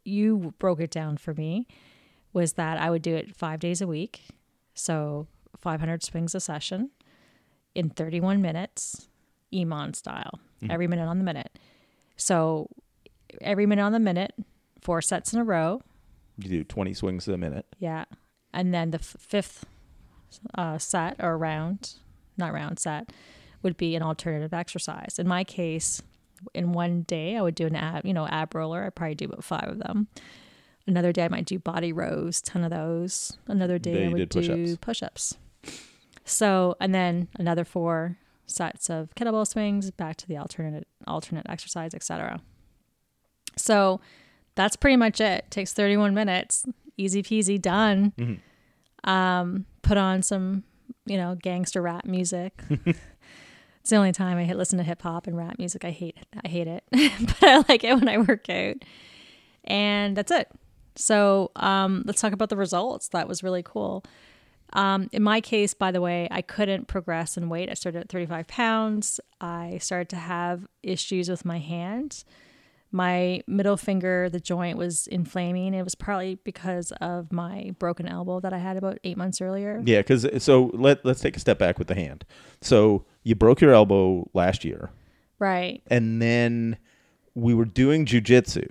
you broke it down for me was that I would do it 5 days a week. So 500 swings a session in 31 minutes, EMOM style, every minute on the minute. So every minute on the minute, four sets in a row. You do twenty swings a minute. Yeah. And then the f- fifth uh, set or round, not round set, would be an alternative exercise. In my case, in one day, I would do an ab, you know, ab roller. I probably do about five of them. Another day, I might do body rows, ten of those. Another day, I would did push-ups. do push-ups. So, and then another four sets of kettlebell swings, back to the alternate alternate exercise, etc. So, that's pretty much it. Takes 31 minutes. Easy peasy, done. Mm-hmm. Um, put on some, you know, gangster rap music. it's the only time I hit, listen to hip hop and rap music. I hate it. I hate it, but I like it when I work out. And that's it. So um, let's talk about the results. That was really cool. Um, in my case, by the way, I couldn't progress in weight. I started at 35 pounds. I started to have issues with my hands. My middle finger, the joint was inflaming. It was partly because of my broken elbow that I had about eight months earlier. Yeah, because so let let's take a step back with the hand. So you broke your elbow last year, Right. and then we were doing jujitsu,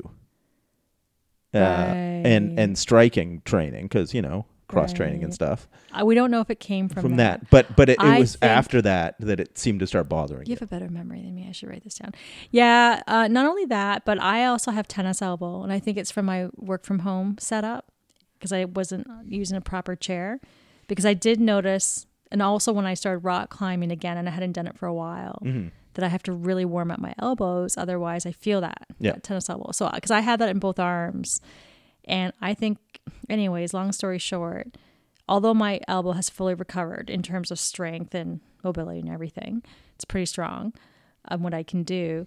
uh, and and striking training because you know cross training and stuff Uh, we don't know if it came from, from, that. But but it, it was after that that it seemed to start bothering You you. have a better memory than me. I should write this down. Yeah. Uh, not only that, but I also have tennis elbow, and I think it's from my work from home setup because I wasn't using a proper chair. Because I did notice, and also when I started rock climbing again, and I hadn't done it for a while, Mm-hmm. that I have to really warm up my elbows. Otherwise, I feel that, Yeah. that tennis elbow. So because I had that in both arms, and I think, anyways, long story short, although my elbow has fully recovered in terms of strength and mobility and everything, it's pretty strong on what I can do.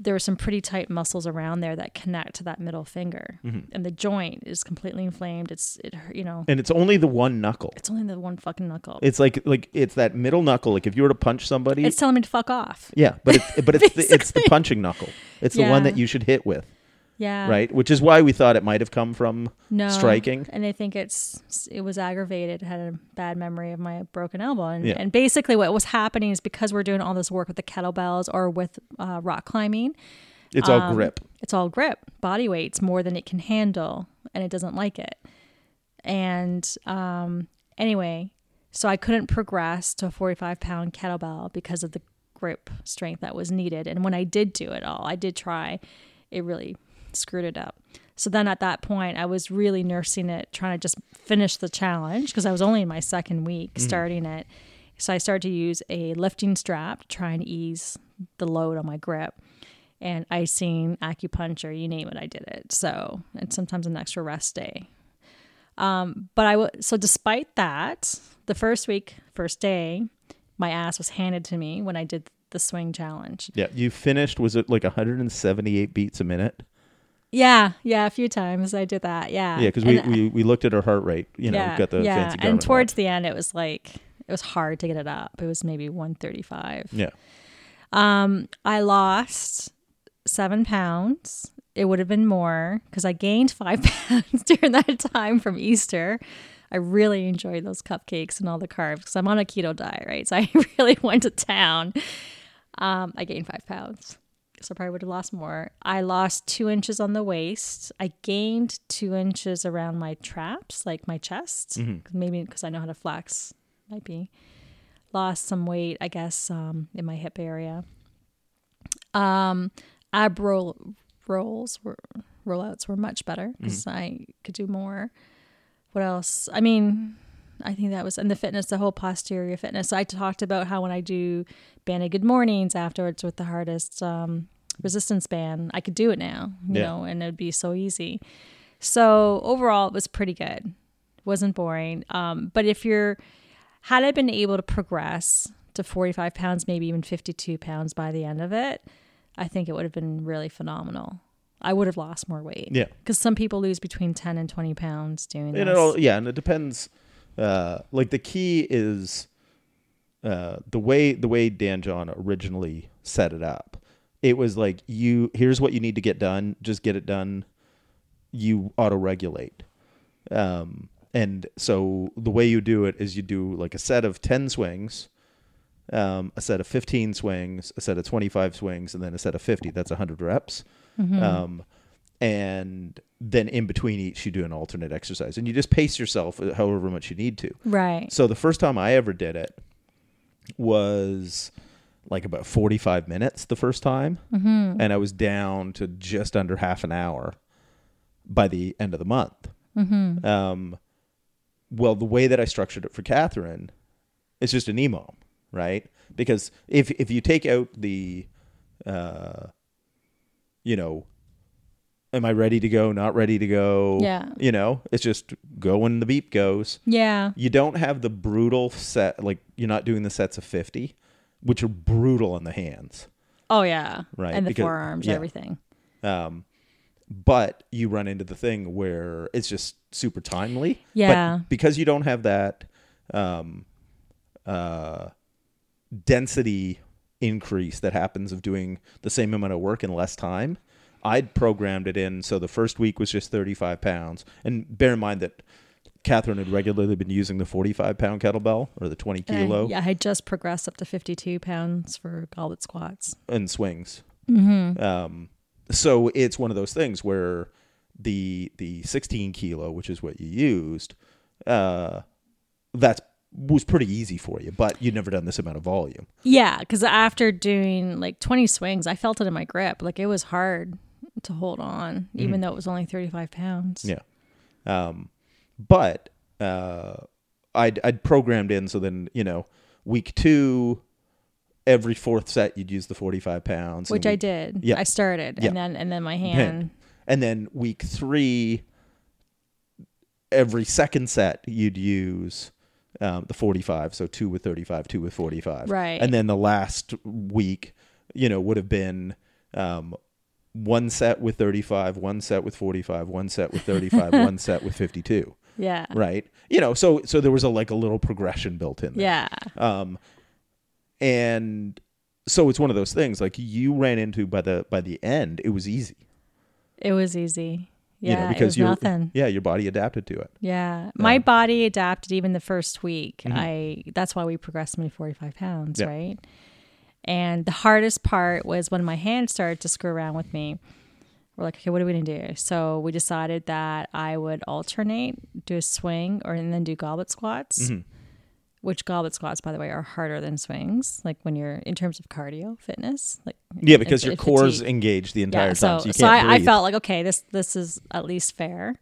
There are some pretty tight muscles around there that connect to that middle finger, mm-hmm. and the joint is completely inflamed. It's it you know And it's only the one knuckle. it's only the one fucking knuckle. It's like like it's that middle knuckle. Like if you were to punch somebody, It's telling me to fuck off. yeah, but it's but it's the, it's the punching knuckle. It's the one that you should hit with. Yeah. right? Which is why we thought it might have come from No. striking. And I think it's it was aggravated. Had a bad memory of my broken elbow. And, Yeah. and basically, what was happening is because we're doing all this work with the kettlebells or with uh, rock climbing, It's all Um, grip. it's all grip, body weights more than it can handle, and it doesn't like it. And um, anyway, so I couldn't progress to a 45 pound kettlebell because of the grip strength that was needed. And when I did do it all, I did try, it really screwed it up. So then at that point, I was really nursing it, trying to just finish the challenge because I was only in my second week starting it. So I started to use a lifting strap to try and ease the load on my grip and icing, acupuncture, you name it, I did it. So, and sometimes an extra rest day. Um, but I w- so despite that, the first week, first day, my ass was handed to me when I did the swing challenge. Yeah, you finished. Was it like 178 beats a minute? Yeah, yeah, a few times I did that. Yeah, Yeah, because we, we we looked at her heart rate. You know, got the yeah. fancy. and towards watch. the end, it was like it was hard to get it up. It was maybe one thirty five. yeah, Um, I lost seven pounds. It would have been more because I gained five pounds during that time from Easter. I really enjoyed those cupcakes and all the carbs because I'm on a keto diet, right? So I really went to town. Um, I gained five pounds. So I probably would have lost more. I lost two inches on the waist. I gained two inches around my traps, like my chest, maybe because I know how to flex, might be. Lost some weight, I guess, um, in my hip area. Um, ab roll rolls were rollouts were much better because I could do more. What else? I mean, I think that was and the fitness, the whole posterior fitness. So I talked about how when I do banded good mornings afterwards with the hardest um, resistance band, I could do it now, you Yeah. know, and it'd be so easy. So overall, it was pretty good. wasn't boring. Um, but if you're had I been able to progress to 45 pounds, maybe even 52 pounds by the end of it, I think it would have been really phenomenal. I would have lost more weight. Yeah. Because some people lose between 10 and 20 pounds doing and this. it all yeah, and it depends. Uh, like the key is uh, the way the way Dan John originally set it up. It was like you here's what you need to get done. Just get it done. You auto regulate. Um, and so the way you do it is you do like a set of 10 swings, um, a set of 15 swings, a set of 25 swings, and then a set of 50. That's 100 reps. Um, and then in between each, you do an alternate exercise. And you just pace yourself however much you need to. Right. So the first time I ever did it was like about 45 minutes the first time. Mm-hmm. And I was down to just under half an hour by the end of the month. Mm-hmm. Um, well, the way that I structured it for Catherine is just an EMOM, right? Because if if you take out the, uh, you know, am I ready to go? Not ready to go? Yeah. You know, it's just go when the beep goes. Yeah. You don't have the brutal set, like you're not doing the sets of fifty, which are brutal on the hands. Oh, yeah. Right, And the because- forearms, yeah. everything. Um, but you run into the thing where it's just super timely. Yeah. But because you don't have that um, uh, density increase that happens of doing the same amount of work in less time, I'd programmed it in so the first week was just 35 pounds. And bear in mind that Catherine had regularly been using the 45 pound kettlebell or the 20 And I- kilo yeah, I just progressed up to 52 pounds for goblet squats. and swings. Mm-hmm. Um, so it's one of those things where the the 16 kilo, which is what you used, uh, that's was pretty easy for you, but you'd never done this amount of volume. Yeah, because after doing like 20 swings, I felt it in my grip. Like it was hard to hold on, even though it was only 35 pounds. Yeah. Um, but uh, I'd I'd programmed in so then you know week two, every fourth set you'd use the 45 pounds, Which I did. Yeah. I started, Yeah. and then and then my hand. hand. And then week three, every second set you'd use um, the 45. So two with 35, two with 45. Right. And then the last week, you know, would have been um, one set with 35, one set with 45, one set with 35, one set with 52. Yeah. Right. You know, so so there was a like a little progression built in there. Yeah. Um, and so it's one of those things like you ran into by the by the end, it was easy. It was easy. Yeah, you know, because your nothing. yeah, your body adapted to it. Yeah, my Yeah. body adapted even the first week. Mhm. I that's why we progressed me to forty five pounds, Yeah. right? And the hardest part was when my hands started to screw around with me. We're like, okay, what are we gonna do? So we decided that I would alternate, do a swing, or and then do goblet squats. Mhm. Which goblet squats, by the way, are harder than swings. Like when you're in terms of cardio fitness, like Yeah, because your core's fatigue. engaged the entire so, time, so so can't I, I felt like okay, this this is at least fair.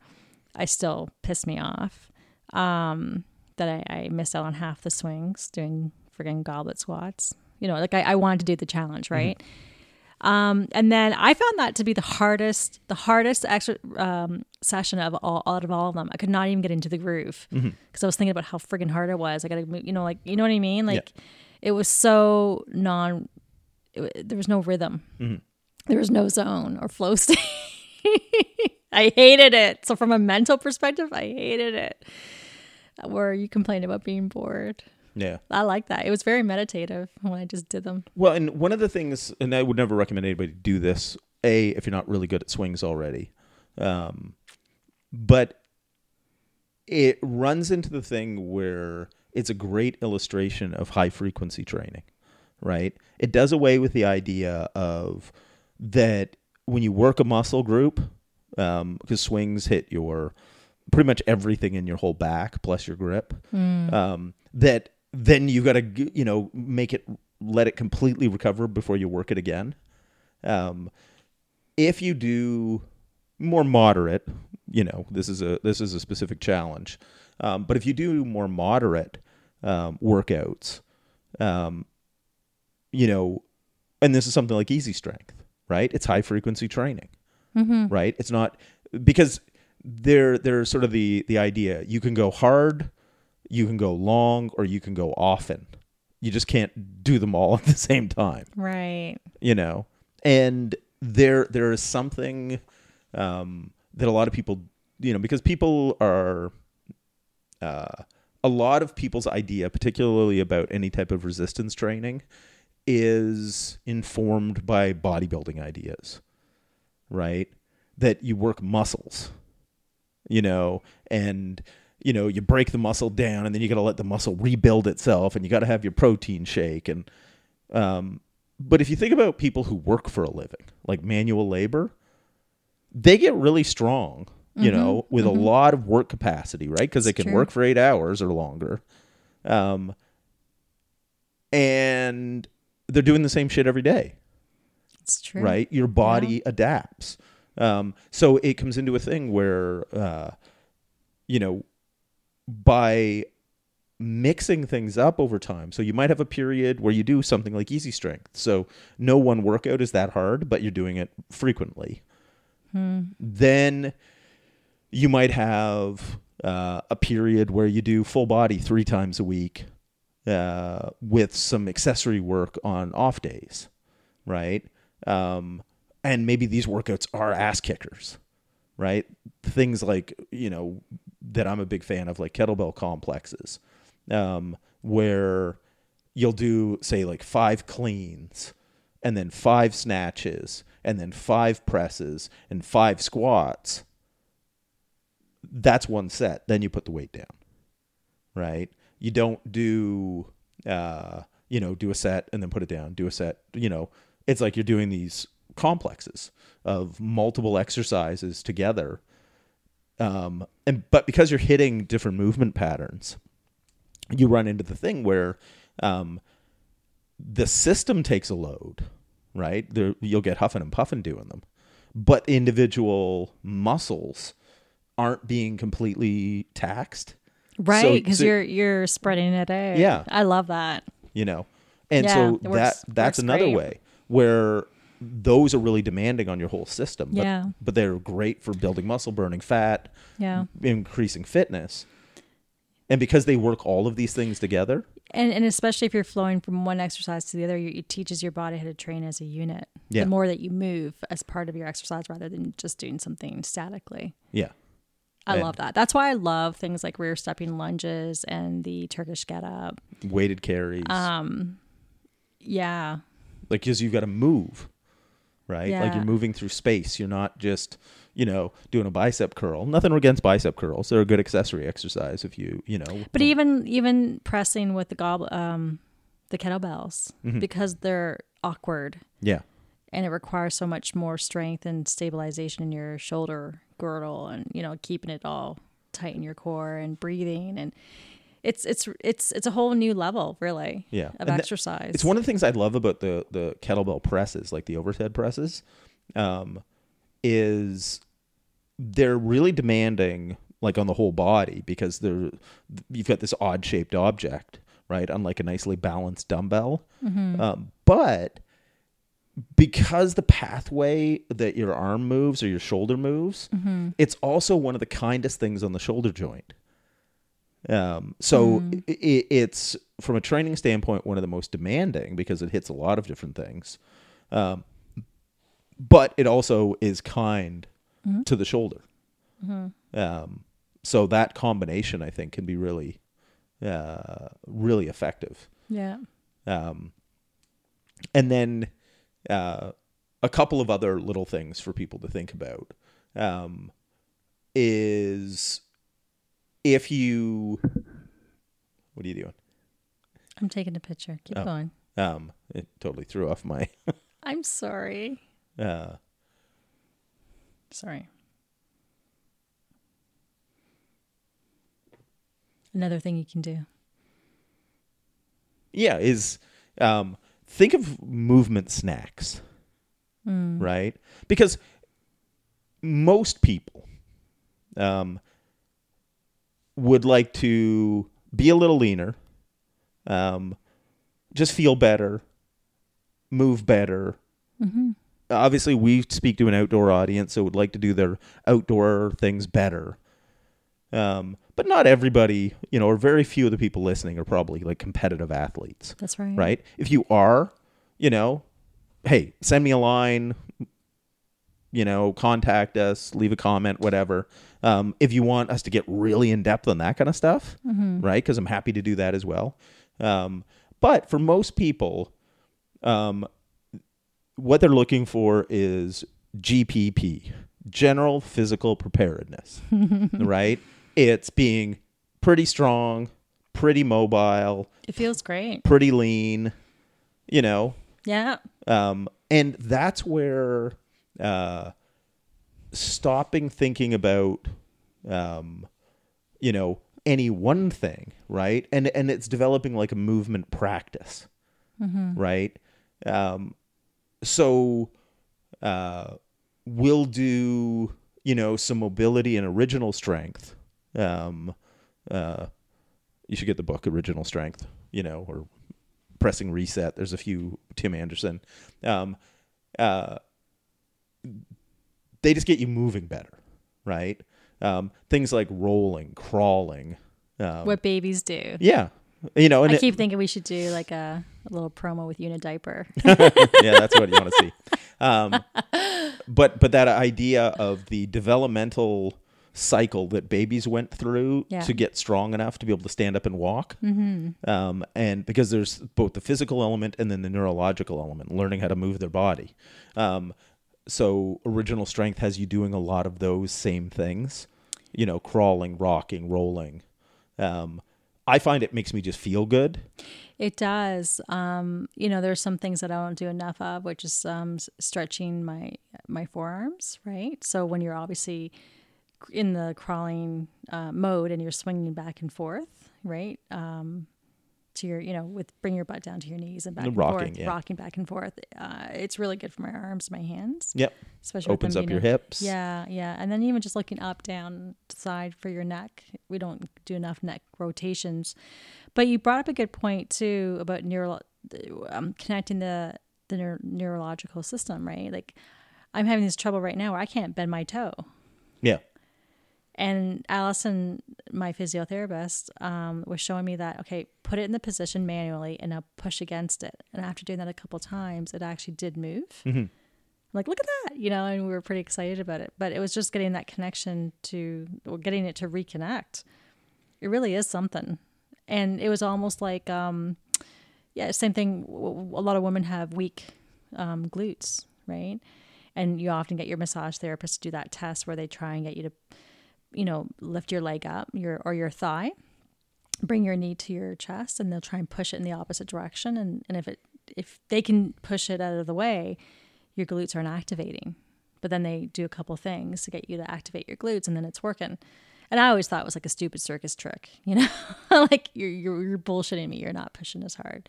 I still pissed me off um, that I, I missed out on half the swings doing friggin' goblet squats. You know, like I, I wanted to do the challenge, right? Um, and then I found that to be the hardest, the hardest extra um, session of all out of all of them. I could not even get into the groove because I was thinking about how friggin' hard it was. I got to, you know, like you know what I mean? Like it was so non. It, there was no rhythm. There was no zone or flow state. I hated it. So from a mental perspective, I hated it. Where you complained about being bored. Yeah. I like that. It was very meditative when I just did them. Well, and one of the things, and I would never recommend anybody do this. A, if you're not really good at swings already, um, but it runs into the thing where it's a great illustration of high frequency training, right? It does away with the idea of that when you work a muscle group, um, because swings hit your pretty much everything in your whole back plus your grip, um, that then you got to you know make it let it completely recover before you work it again. Um, if you do more moderate, you know this is a this is a specific challenge, um, but if you do more moderate um, workouts, um, you know, and this is something like easy strength, right? It's high frequency training, right? It's not because there there's sort of the the idea you can go hard, you can go long, or you can go often. You just can't do them all at the same time Right. you know and there there is something um, that a lot of people you know because people are uh, a lot of people's idea particularly about any type of resistance training is informed by bodybuilding ideas right that you work muscles you know and you know you break the muscle down and then you got to let the muscle rebuild itself and you got to have your protein shake and um, but if you think about people who work for a living, like manual labor, they get really strong, you know, with a lot of work capacity, right? Because they can true. work for eight hours or longer. Um, and they're doing the same shit every day, It's true. right? Your body adapts. Um, so it comes into a thing where, uh, you know, by mixing things up over time. So you might have a period where you do something like easy strength. So no one workout is that hard, but you're doing it frequently. Then you might have uh, a period where you do full body three times a week uh, with some accessory work on off days, right? Um, and maybe these workouts are ass kickers, right? Things like, you know, that I'm a big fan of, like kettlebell complexes, um, where you'll do, say, like five cleans and then five snatches and then five presses and five squats. That's one set. Then you put the weight down, right? You don't do, uh, you know, do a set and then put it down, do a set, you know, it's like you're doing these complexes of multiple exercises together um, and but because you're hitting different movement patterns, you run into the thing where um, the system takes a load, right? There, you'll get huffing and puffing doing them, but individual muscles aren't being completely taxed, Right, because so- you're you're spreading it out. Yeah. I love that. you know, and Yeah, so it that that's another great. way where those are really demanding on your whole system. But, Yeah. but they're great for building muscle, burning fat, Yeah. increasing fitness. And because they work all of these things together, And and especially if you're flowing from one exercise to the other, it teaches your body how to train as a unit. Yeah. The more that you move as part of your exercise rather than just doing something statically. yeah. I And- love that. That's why I love things like rear stepping lunges and the Turkish get up. weighted carries, Um, Yeah. like because you've got to move, right? Like you're moving through space. You're not just, you know, doing a bicep curl. Nothing against bicep curls. They're a good accessory exercise if you, you know. But even even pressing with the gob um the kettlebells Mm-hmm. because they're awkward yeah. and it requires so much more strength and stabilization in your shoulder girdle and you know keeping it all tight in your core and breathing and it's it's it's it's a whole new level really Yeah. of And exercise. It's one of the things I love about the the kettlebell presses, like the overhead presses, um, is they're really demanding, like on the whole body, because they're you've got this odd shaped object, right? Unlike a nicely balanced dumbbell, um, but because the pathway that your arm moves or your shoulder moves, it's also one of the kindest things on the shoulder joint. Um, so i i it's from a training standpoint one of the most demanding because it hits a lot of different things, um, but it also is kind to the shoulder. Um, so that combination, I think, can be really, uh, really effective. yeah. Um, and then uh, a couple of other little things for people to think about um, is if you what are you doing? I'm taking a picture. Keep Oh. going. Um, it totally threw off my. I'm sorry. Uh, Sorry. Another thing you can do. yeah, is um, think of movement snacks, right? Because most people um, would like to be a little leaner, um, just feel better, move better. Obviously, we speak to an outdoor audience, so would like to do their outdoor things better. Um, but not everybody, you know, or very few of the people listening are probably like competitive athletes That's right. right? If you are, you know, hey, send me a line, you know, contact us, leave a comment, whatever. Um, if you want us to get really in depth on that kind of stuff, right? Because I'm happy to do that as well. Um, but for most people, um, what they're looking for is GPP, general physical preparedness, right? It's being pretty strong, pretty mobile, It feels great. pretty lean, you know. Yeah. Um, and that's where uh, stopping thinking about, um, you know, any one thing, right? And and it's developing like a movement practice, right? Um, so uh, we'll do, you know, some mobility and original strength. Um, uh, you should get the book Original Strength, you know, or pressing reset. There's a few Tim Anderson. Um, uh, they just get you moving better, right? Um, things like rolling, crawling. Um, What babies do. yeah, you know, and I it- keep thinking we should do like a, a little promo with Unit Diaper. yeah, that's what you want to see. Um, but but that idea of the developmental cycle that babies went through Yeah. to get strong enough to be able to stand up and walk, mm-hmm. um, and because there's both the physical element and then the neurological element, learning how to move their body. Um, so original strength has you doing a lot of those same things, you know, crawling, rocking, rolling. Um, I find it makes me just feel good. It does. Um, you know, there's some things that I don't do enough of, which is um, stretching my my forearms. Right. So when you're obviously in the crawling uh, mode and you're swinging back and forth, right, um, to your, you know, with bring your butt down to your knees and back and rocking, forth, yeah. rocking back and forth. Uh, it's really good for my arms, my hands, Yep, especially opens them up being your hips. Yeah, yeah, and then even just looking up, down, side for your neck. We don't do enough neck rotations. But you brought up a good point too about neuro, um, connecting the the neur- neurological system, right? Like, I'm having this trouble right now where I can't bend my toe. yeah. And Allison, my physiotherapist, um, was showing me that okay, put it in the position manually and now push against it. And after doing that a couple times, it actually did move. I'm like, look at that, you know, and we were pretty excited about it. But it was just getting that connection to, or getting it to reconnect. It really is something, and it was almost like, um, yeah, same thing. A lot of women have weak um, glutes, right? And you often get your massage therapist to do that test where they try and get you to, you know, lift your leg up, your or your thigh, bring your knee to your chest, and they'll try and push it in the opposite direction. And and if it if they can push it out of the way, your glutes aren't activating. But then they do a couple things to get you to activate your glutes, and then it's working. And I always thought it was like a stupid circus trick, you know, like you're, you're you're bullshitting me. You're not pushing as hard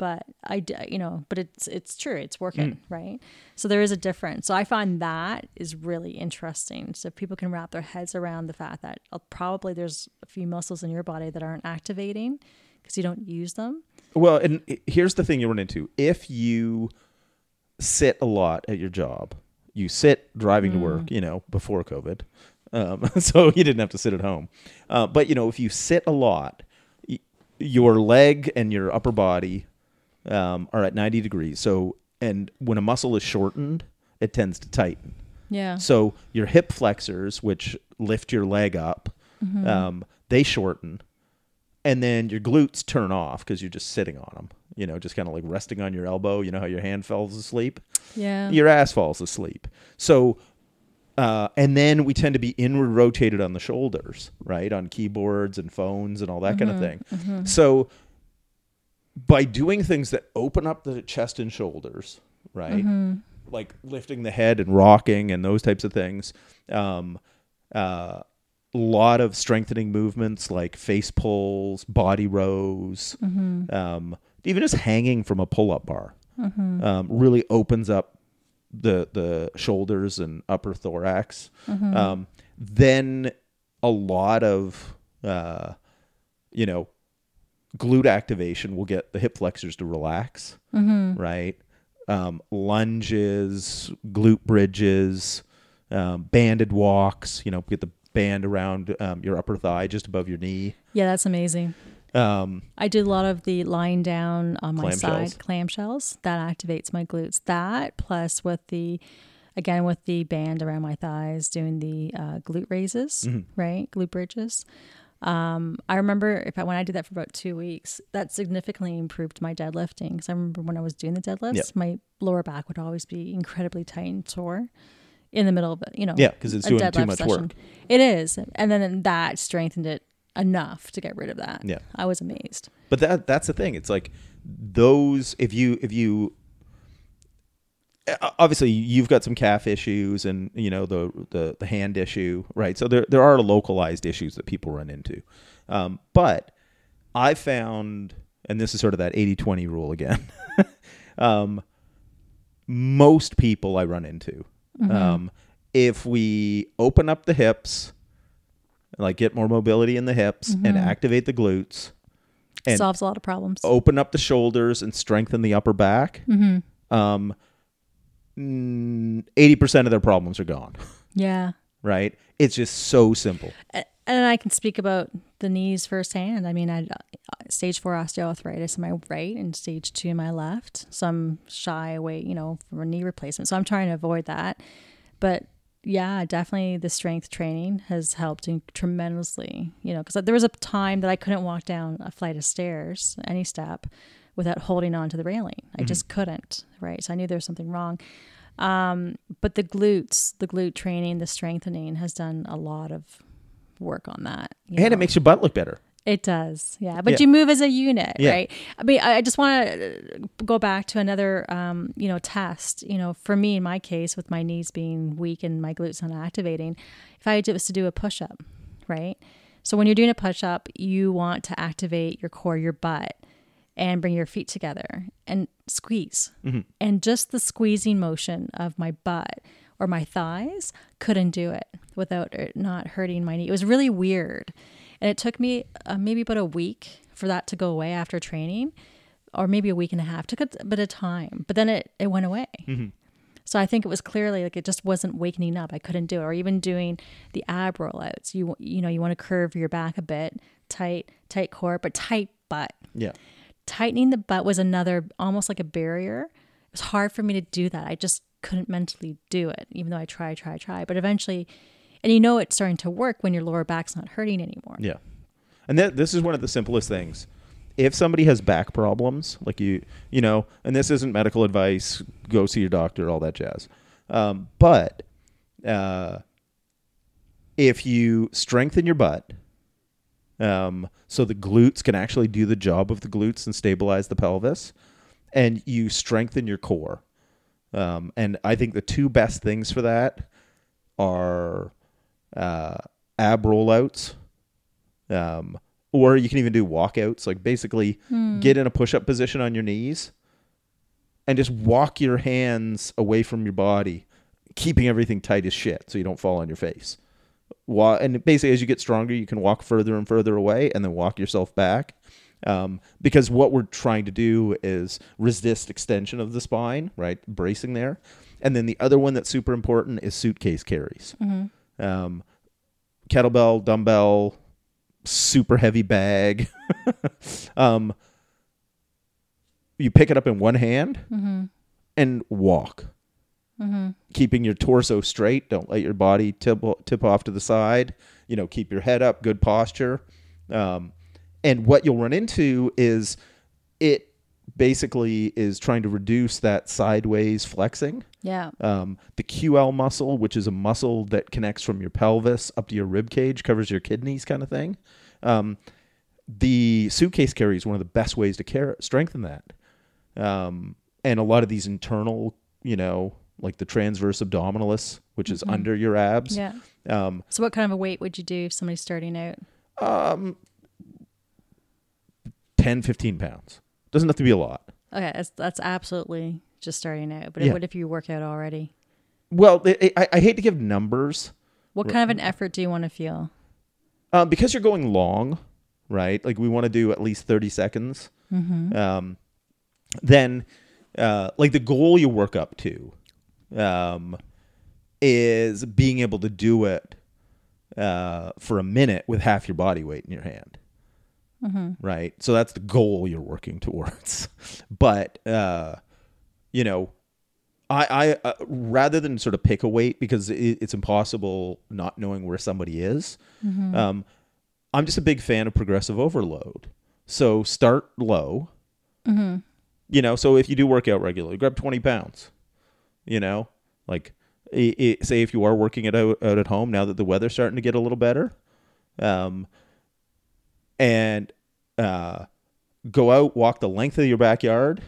but I, you know, but it's it's true. It's working, mm. right? So there is a difference. So I find that is really interesting. So people can wrap their heads around the fact that uh, probably there's a few muscles in your body that aren't activating because you don't use them. Well, and here's the thing you run into: if you sit a lot at your job, you sit driving mm. to work. You know, before COVID, um, so you didn't have to sit at home. Uh, but you know, if you sit a lot, your leg and your upper body um, are at 90 degrees. So, and when a muscle is shortened, it tends to tighten. Yeah. So your hip flexors, which lift your leg up, mm-hmm. um, they shorten, and then your glutes turn off because you're just sitting on them. You know, just kind of like resting on your elbow. You know how your hand falls asleep. Yeah. Your ass falls asleep. So, uh, and then we tend to be inward rotated on the shoulders, right, on keyboards and phones and all that mm-hmm. kind of thing. Mm-hmm. So by doing things that open up the chest and shoulders, right? Mm-hmm. Like lifting the head and rocking and those types of things. Um, uh, a lot of strengthening movements like face pulls, body rows, mm-hmm. um, even just hanging from a pull up bar mm-hmm. um, really opens up the the shoulders and upper thorax. Mm-hmm. Um, then a lot of uh, you know glute activation will get the hip flexors to relax, mm-hmm. right? Um, lunges, glute bridges, um, banded walks. You know, get the band around um, your upper thigh, just above your knee. Yeah, that's amazing. Um, I did a lot of the lying down on my side clamshells. That activates my glutes. That plus with the again with the band around my thighs, doing the uh, glute raises, mm-hmm. right? Glute bridges. Um, I remember if I, when I did that for about two weeks, that significantly improved my deadlifting. Because I remember when I was doing the deadlifts, yep. my lower back would always be incredibly tight and sore in the middle of it. You know, yeah, because it's doing too much session. work. It is, and then that strengthened it enough to get rid of that. Yeah, I was amazed. But that that's the thing. It's like those if you if you obviously you've got some calf issues and you know the the, the hand issue right so there, there are localized issues that people run into um, but i found and this is sort of that 80-20 rule again um, most people i run into mm-hmm. um, if we open up the hips like get more mobility in the hips mm-hmm. and activate the glutes and solves a lot of problems open up the shoulders and strengthen the upper back mm-hmm. um, Mm, 80% of their problems are gone. Yeah. Right? It's just so simple. And I can speak about the knees firsthand. I mean, I stage four osteoarthritis in my right and stage two in my left. So I'm shy away, you know, from a knee replacement. So I'm trying to avoid that. But yeah, definitely the strength training has helped tremendously, you know, because there was a time that I couldn't walk down a flight of stairs, any step, without holding on to the railing. I mm-hmm. just couldn't, right? So I knew there was something wrong. Um, but the glutes, the glute training, the strengthening has done a lot of work on that. and know? it makes your butt look better. It does, yeah. But yeah. you move as a unit, yeah. right? I mean, I just want to go back to another, um, you know, test. You know, for me, in my case, with my knees being weak and my glutes not activating, if I was to do a push up, right? So when you're doing a push up, you want to activate your core, your butt and bring your feet together and squeeze. Mm-hmm. And just the squeezing motion of my butt or my thighs couldn't do it without it not hurting my knee. It was really weird. And it took me uh, maybe about a week for that to go away after training, or maybe a week and a half. It took a bit of time, but then it, it went away. Mm-hmm. So I think it was clearly like it just wasn't wakening up. I couldn't do it, or even doing the ab rollouts. You you know you want to curve your back a bit, tight tight core, but tight butt. Yeah tightening the butt was another almost like a barrier. It was hard for me to do that. I just couldn't mentally do it, even though I try, try, try. But eventually, and you know it's starting to work when your lower back's not hurting anymore. Yeah. And that, this is one of the simplest things. if somebody has back problems, like you, you know, and this isn't medical advice, go see your doctor, all that jazz. Um, but uh, if you strengthen your butt, um, so the glutes can actually do the job of the glutes and stabilize the pelvis, and you strengthen your core. Um, and I think the two best things for that are uh, ab rollouts, um, or you can even do walkouts. Like basically, get in a push up position on your knees and just walk your hands away from your body, keeping everything tight as shit so you don't fall on your face. Wa- and basically, as you get stronger, you can walk further and further away and then walk yourself back. Um, because what we're trying to do is resist extension of the spine, right? Bracing there. And then the other one that's super important is suitcase carries. Um, kettlebell, dumbbell, super heavy bag. um, you pick it up in one hand and walk, keeping your torso straight. Don't let your body tip tip off to the side. You know, keep your head up, good posture. Um, and what you'll run into is it basically is trying to reduce that sideways flexing. Yeah. Um, the QL muscle, which is a muscle that connects from your pelvis up to your rib cage, covers your kidneys, kind of thing. Um, the suitcase carry is one of the best ways to care, strengthen that. Um, and a lot of these internal, you know, like the transverse abdominalis, which is under your abs. Yeah. Um, So what kind of a weight would you do if somebody's starting out? um, 10, 15 pounds. Doesn't have to be a lot. Okay, that's that's absolutely just starting out. But Yeah. what if you work out already? Well, I, I, I hate to give numbers What kind of an effort do you want to feel? um, because you're going long, right? Like we want to do at least 30 seconds. Um, then, uh, like the goal you work up to um, is being able to do it uh, for a minute with half your body weight in your hand. Right. So that's the goal you're working towards. but, uh, you know, I, I uh, rather than sort of pick a weight because it, it's impossible not knowing where somebody is. Um, I'm just a big fan of progressive overload. So start low. You know, so if you do work out regularly, grab 20 pounds. You know, like i i say if you are working it out, out at home now that the weather's starting to get a little better, um, and uh, go out, walk the length of your backyard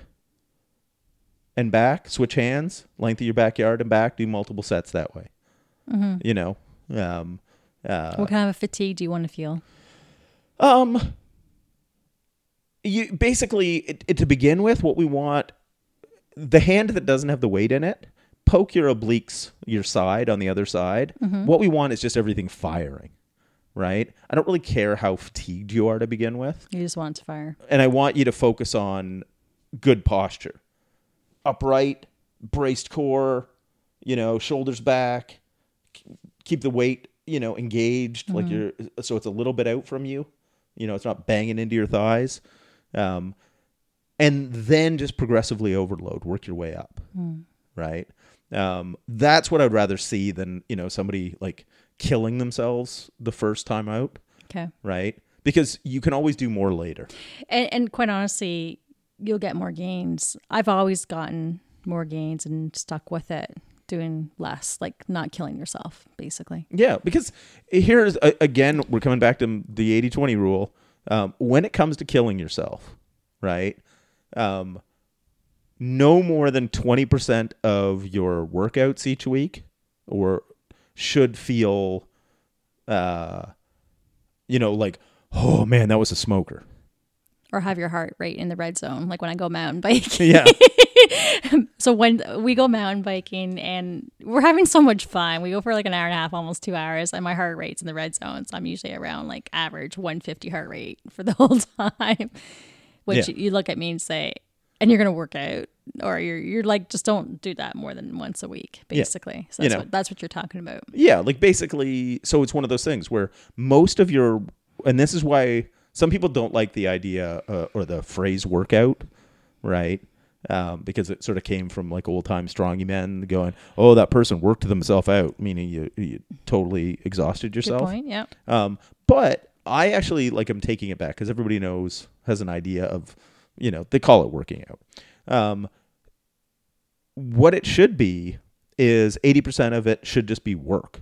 and back, switch hands, length of your backyard and back, do multiple sets that way. You know, um, uh, what kind of a fatigue do you want to feel? um, you basically it, it, to begin with, what we want the hand that doesn't have the weight in it, poke your obliques your side on the other side. Mm-hmm. What we want is just everything firing, right? I don't really care how fatigued you are to begin with, You just want to fire. and I want you to focus on good posture, upright, braced core, you know, shoulders back, keep the weight, you know, engaged, like mm-hmm. you're uh, so it's a little bit out from you. You know, it's not banging into your thighs. Um, and then just progressively overload, work your way up. Mm. Right. Um, that's what I'd rather see than, you know, somebody like killing themselves the first time out. Okay. Right. Because you can always do more later. And, and quite honestly, you'll get more gains. I've always gotten more gains and stuck with it, doing less, like not killing yourself, basically. Yeah, because here's again, we're coming back to the 80 20 rule. Um, when it comes to killing yourself, right? Um, no more than 20% of your workouts each week or should feel, uh, you know, like, oh man, that was a smoker. Or have your heart rate in the red zone, like when I go mountain biking. Yeah. So when we go mountain biking and we're having so much fun, we go for like an hour and a half, almost two hours, and my heart rate's in the red zone. So I'm usually around like average 150 heart rate for the whole time. Which Yeah. you look at me and say, and you're gonna work out, or you're you're like just don't do that more than once a week, basically. So You that's know. what that's what you're talking about. Yeah, like basically, so it's one of those things where most of your, and this is why some people don't like the idea uh, or the phrase workout, right? Um, because it sort of came from like old time strongy men going, oh, that person worked themselves out, meaning you, you totally exhausted Good yourself. point. Yeah. Um, but I actually like I'm taking it back because everybody knows has an idea of, you know, they call it working out. Um, what it should be is 80% of it should just be work.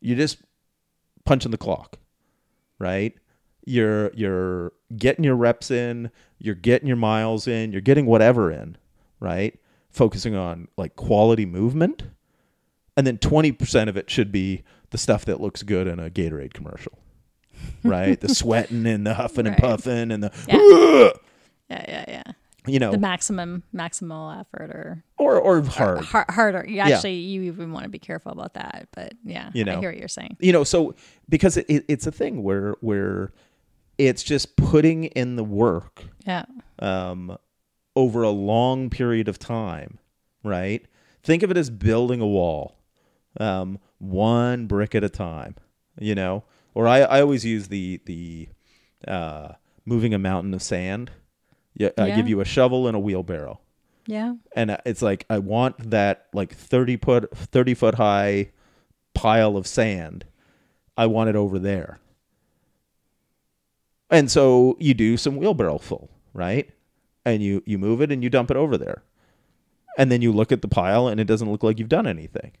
You're just punching the clock, right? You're you're getting your reps in, you're getting your miles in, you're getting whatever in, right? Focusing on like quality movement. And then 20% of it should be the stuff that looks good in a Gatorade commercial. Right? the sweating and the huffing and puffing and the Yeah. Yeah, yeah, yeah. you know The maximum maximal effort or or or hard. har- harder. You actually, you even want to be careful about that. But yeah, You know. I hear what you're saying. you know so because it, it, it's a thing where where it's just putting in the work Yeah. um, over a long period of time right think of it as building a wall um, one brick at a time you know or i, I always use the the uh, moving a mountain of sand yeah, i give you a shovel and a wheelbarrow Yeah. and uh, it's like I want that like thirty foot thirty foot high pile of sand. I want it over there. And so you do some wheelbarrow full, right? And you you move it and you dump it over there. And then you look at the pile and it doesn't look like you've done anything.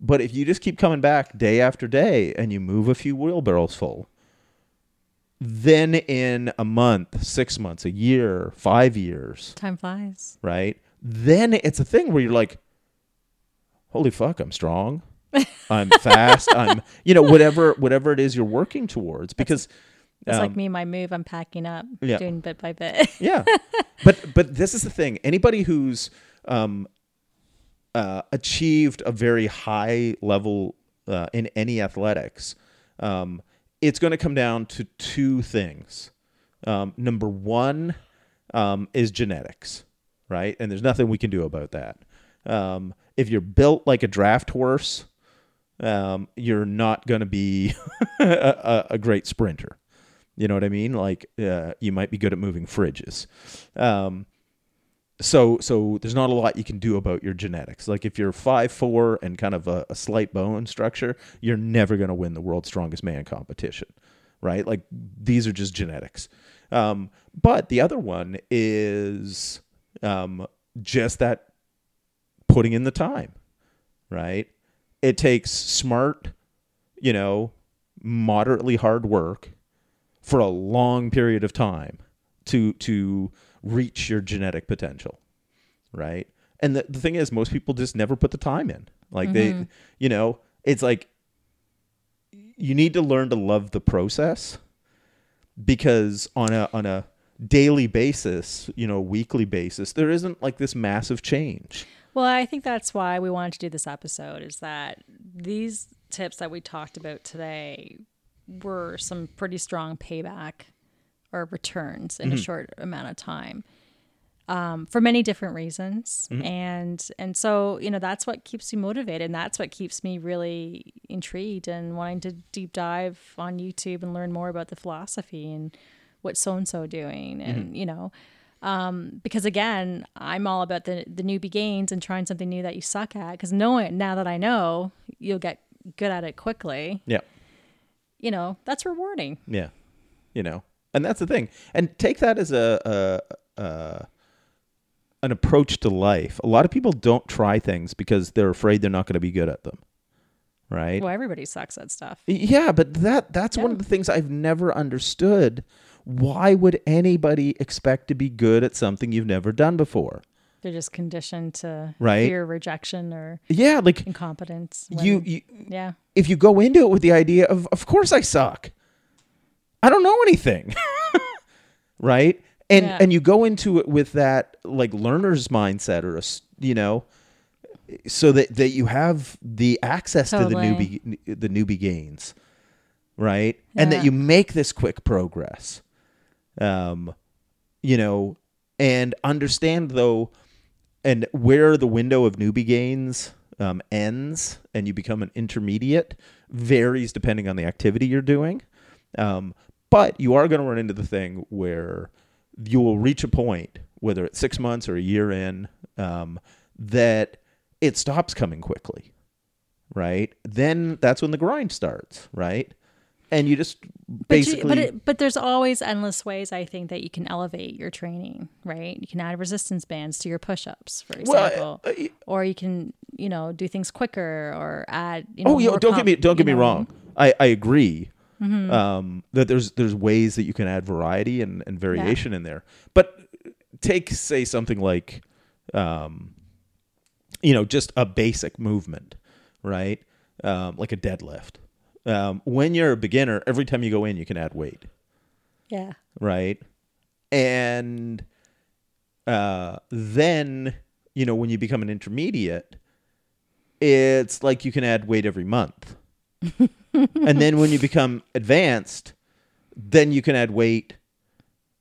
But if you just keep coming back day after day and you move a few wheelbarrows full, then in a month, 6 months, a year, 5 years, Time flies. right? Then it's a thing where you're like, holy fuck, I'm strong. I'm fast. I'm, you know, whatever, whatever it is you're working towards because, It's um, like me, my move. I'm packing up, yeah. doing bit by bit. yeah. But, but this is the thing. Anybody who's, um, uh, achieved a very high level, uh, in any athletics, um, it's going to come down to two things. Um, number one, um, is genetics, right? And there's nothing we can do about that. Um, if you're built like a draft horse, um, you're not going to be a, a, great sprinter. You know what I mean? Like uh, you might be good at moving fridges. So so there's not a lot you can do about your genetics. Like if you're five four and kind of a, a slight bone structure, you're never going to win the world's strongest man competition, right? Like these are just genetics. Um, but the other one is um, just that putting in the time, right? It takes smart, you know, moderately hard work for a long period of time to to reach your genetic potential, right? And the, the thing is, most people just never put the time in. Like they, mm-hmm. you know, it's like you need to learn to love the process because on a on a daily basis, you know, weekly basis, there isn't like this massive change. Well, I think that's why we wanted to do this episode is that these tips that we talked about today were some pretty strong payback or returns in a mm-hmm. short amount of time. Um, for many different reasons, mm-hmm. and and so you know that's what keeps you motivated, and that's what keeps me really intrigued and wanting to deep dive on YouTube and learn more about the philosophy and what so and so doing, and mm-hmm. you know, um, because again, I'm all about the the newbie gains and trying something new that you suck at. Because knowing now that I know, you'll get good at it quickly. Yeah. You know, that's rewarding. Yeah, you know, and that's the thing. And take that as a, a, a an approach to life. A lot of people don't try things because they're afraid they're not going to be good at them. Right? Well, everybody sucks at stuff. Yeah, but that that's one of the things I've never understood. Why would anybody expect to be good at something you've never done before? They're just conditioned to Right. fear rejection or Yeah, like incompetence. you, you yeah. if you go into it with the idea of of course I suck. I don't know anything. right? And Yeah. and you go into it with that like learner's mindset or a you know so that that you have the access to the newbie the newbie gains. Right? And that you make this quick progress. Um you know and understand though and where the window of newbie gains um, ends and you become an intermediate varies depending on the activity you're doing. Um, but you are going to run into the thing where you will reach a point, whether it's six months or a year in, um, that it stops coming quickly, right? Then that's when the grind starts, right? and you just But, basically you, but, it, but there's always endless ways I think that you can elevate your training, right? You can add resistance bands to your push-ups, for Well, example, uh, uh, or you can, you know, do things quicker or add. You know, oh yeah don't get me don't get me wrong i i agree Mm-hmm. um that there's there's ways that you can add variety and, and variation in there but take say something like um you know just a basic movement right um like a deadlift um when you're a beginner every time you go in you can add weight Yeah. right? And uh, then, you know, when you become an intermediate, it's like you can add weight every month. And then when you become advanced, then you can add weight.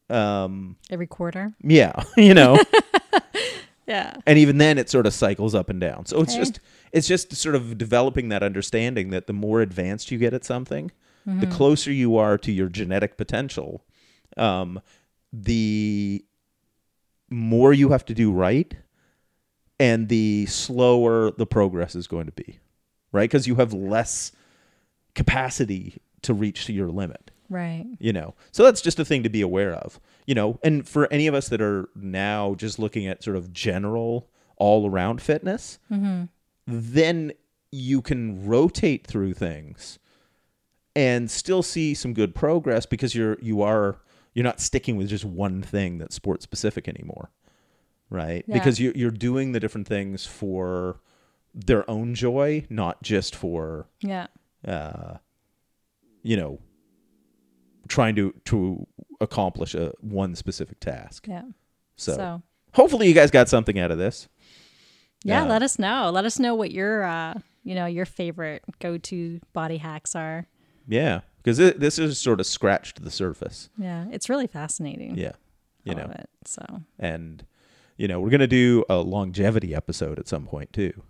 Um, Every quarter. yeah, you know, Yeah. and even then it sort of cycles up and down. So it's Okay. just it's just sort of developing that understanding that the more advanced you get at something, the closer you are to your genetic potential, um, the more you have to do right, and the slower the progress is going to be, right? Because you have less capacity to reach to your limit Right. you know so that's just a thing to be aware of you know and for any of us that are now just looking at sort of general all around fitness mm-hmm. then you can rotate through things and still see some good progress because you're you are you're not sticking with just one thing that's sport specific anymore right Yeah. because you're you're doing the different things for their own joy not just for Yeah. Uh, you know, trying to to accomplish a one specific task. Yeah. So, so hopefully you guys got something out of this. Yeah, Yeah. let us know. Let us know what your uh, you know, your favorite go-to body hacks are. Yeah, because this is sort of scratched the surface. Yeah, it's really fascinating. Yeah, you know, it. So and you know we're gonna do a longevity episode at some point too.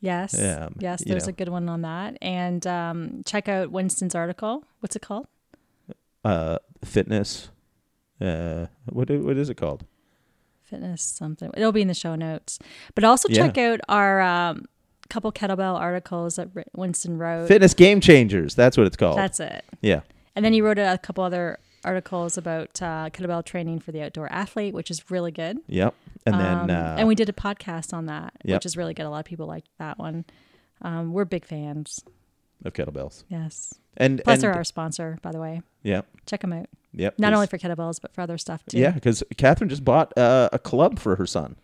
Yes, Um, yes, there's know. a good one on that. And um, check out Winston's article. What's it called? Uh, fitness. Uh, what what is it called? Fitness something. It'll be in the show notes. But also Yeah. check out our um, couple kettlebell articles that Winston wrote. Fitness game changers. That's what it's called. That's it. yeah. And then he wrote a couple other articles about uh, kettlebell training for the outdoor athlete, which is really good. Yep. And then Um, uh, and we did a podcast on that, Yep. which is really good. A lot of people liked that one. Um, we're big fans. of kettlebells. Yes. And Plus, and, they're our sponsor, by the way. Yep. Check them out. Yep. Not only for kettlebells, but for other stuff too. Yeah, because Catherine just bought uh, a club for her son.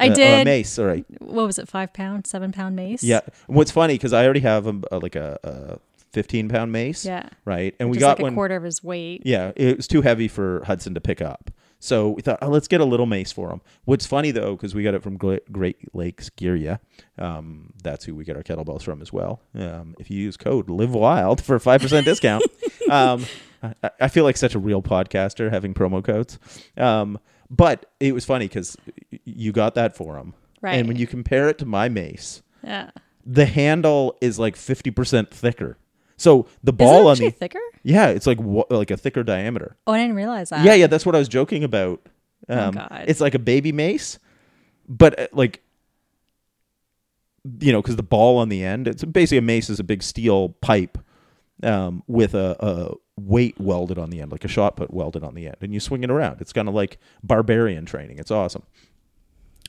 I Uh, did. a mace. Sorry. What was it? Five pound, seven pound mace. Yeah. And What's funny because I already have a, like a, a 15 pound mace. Yeah. Right. And we got like a one. quarter of his weight. Yeah, it was too heavy for Hudson to pick up. So we thought, oh, let's get a little mace for him. What's funny though, because we got it from Great Lakes Gear, yeah, um, that's who we get our kettlebells from as well. Um, if you use code Live Wild for a five percent discount, um, I, I feel like such a real podcaster having promo codes. Um, but it was funny because you got that for him, Right. And when you compare it to my mace, Yeah. the handle is like fifty percent thicker. So the Is ball it on the thicker? yeah, it's like wa- like a thicker diameter. Oh, I didn't realize that. Yeah, yeah, that's what I was joking about. Oh, Um, God. It's like a baby mace, but uh, like, you know, because the ball on the end, it's basically a mace is a big steel pipe um, with a, a weight welded on the end, like a shot put welded on the end, and you swing it around. It's kind of like barbarian training. It's awesome.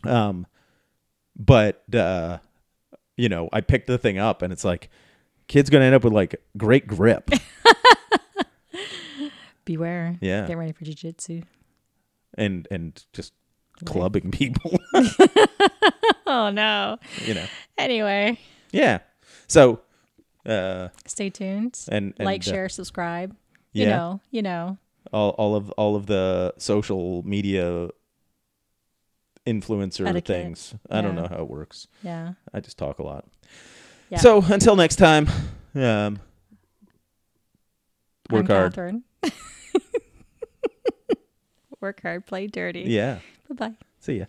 Um, but uh, you know, I picked the thing up, and it's like, kid's gonna end up with like great grip. Beware. Yeah. Get ready for jujitsu. and and just clubbing people Oh no. you know Anyway, yeah so uh stay tuned. and, and like, uh, share, subscribe. You yeah know, you know. all, all of all of the social media influencer Etiquette. things i don't know how it works Yeah. i just talk a lot Yeah. so until next time um work I'm hard Catherine. Work hard, play dirty. yeah Bye bye. see ya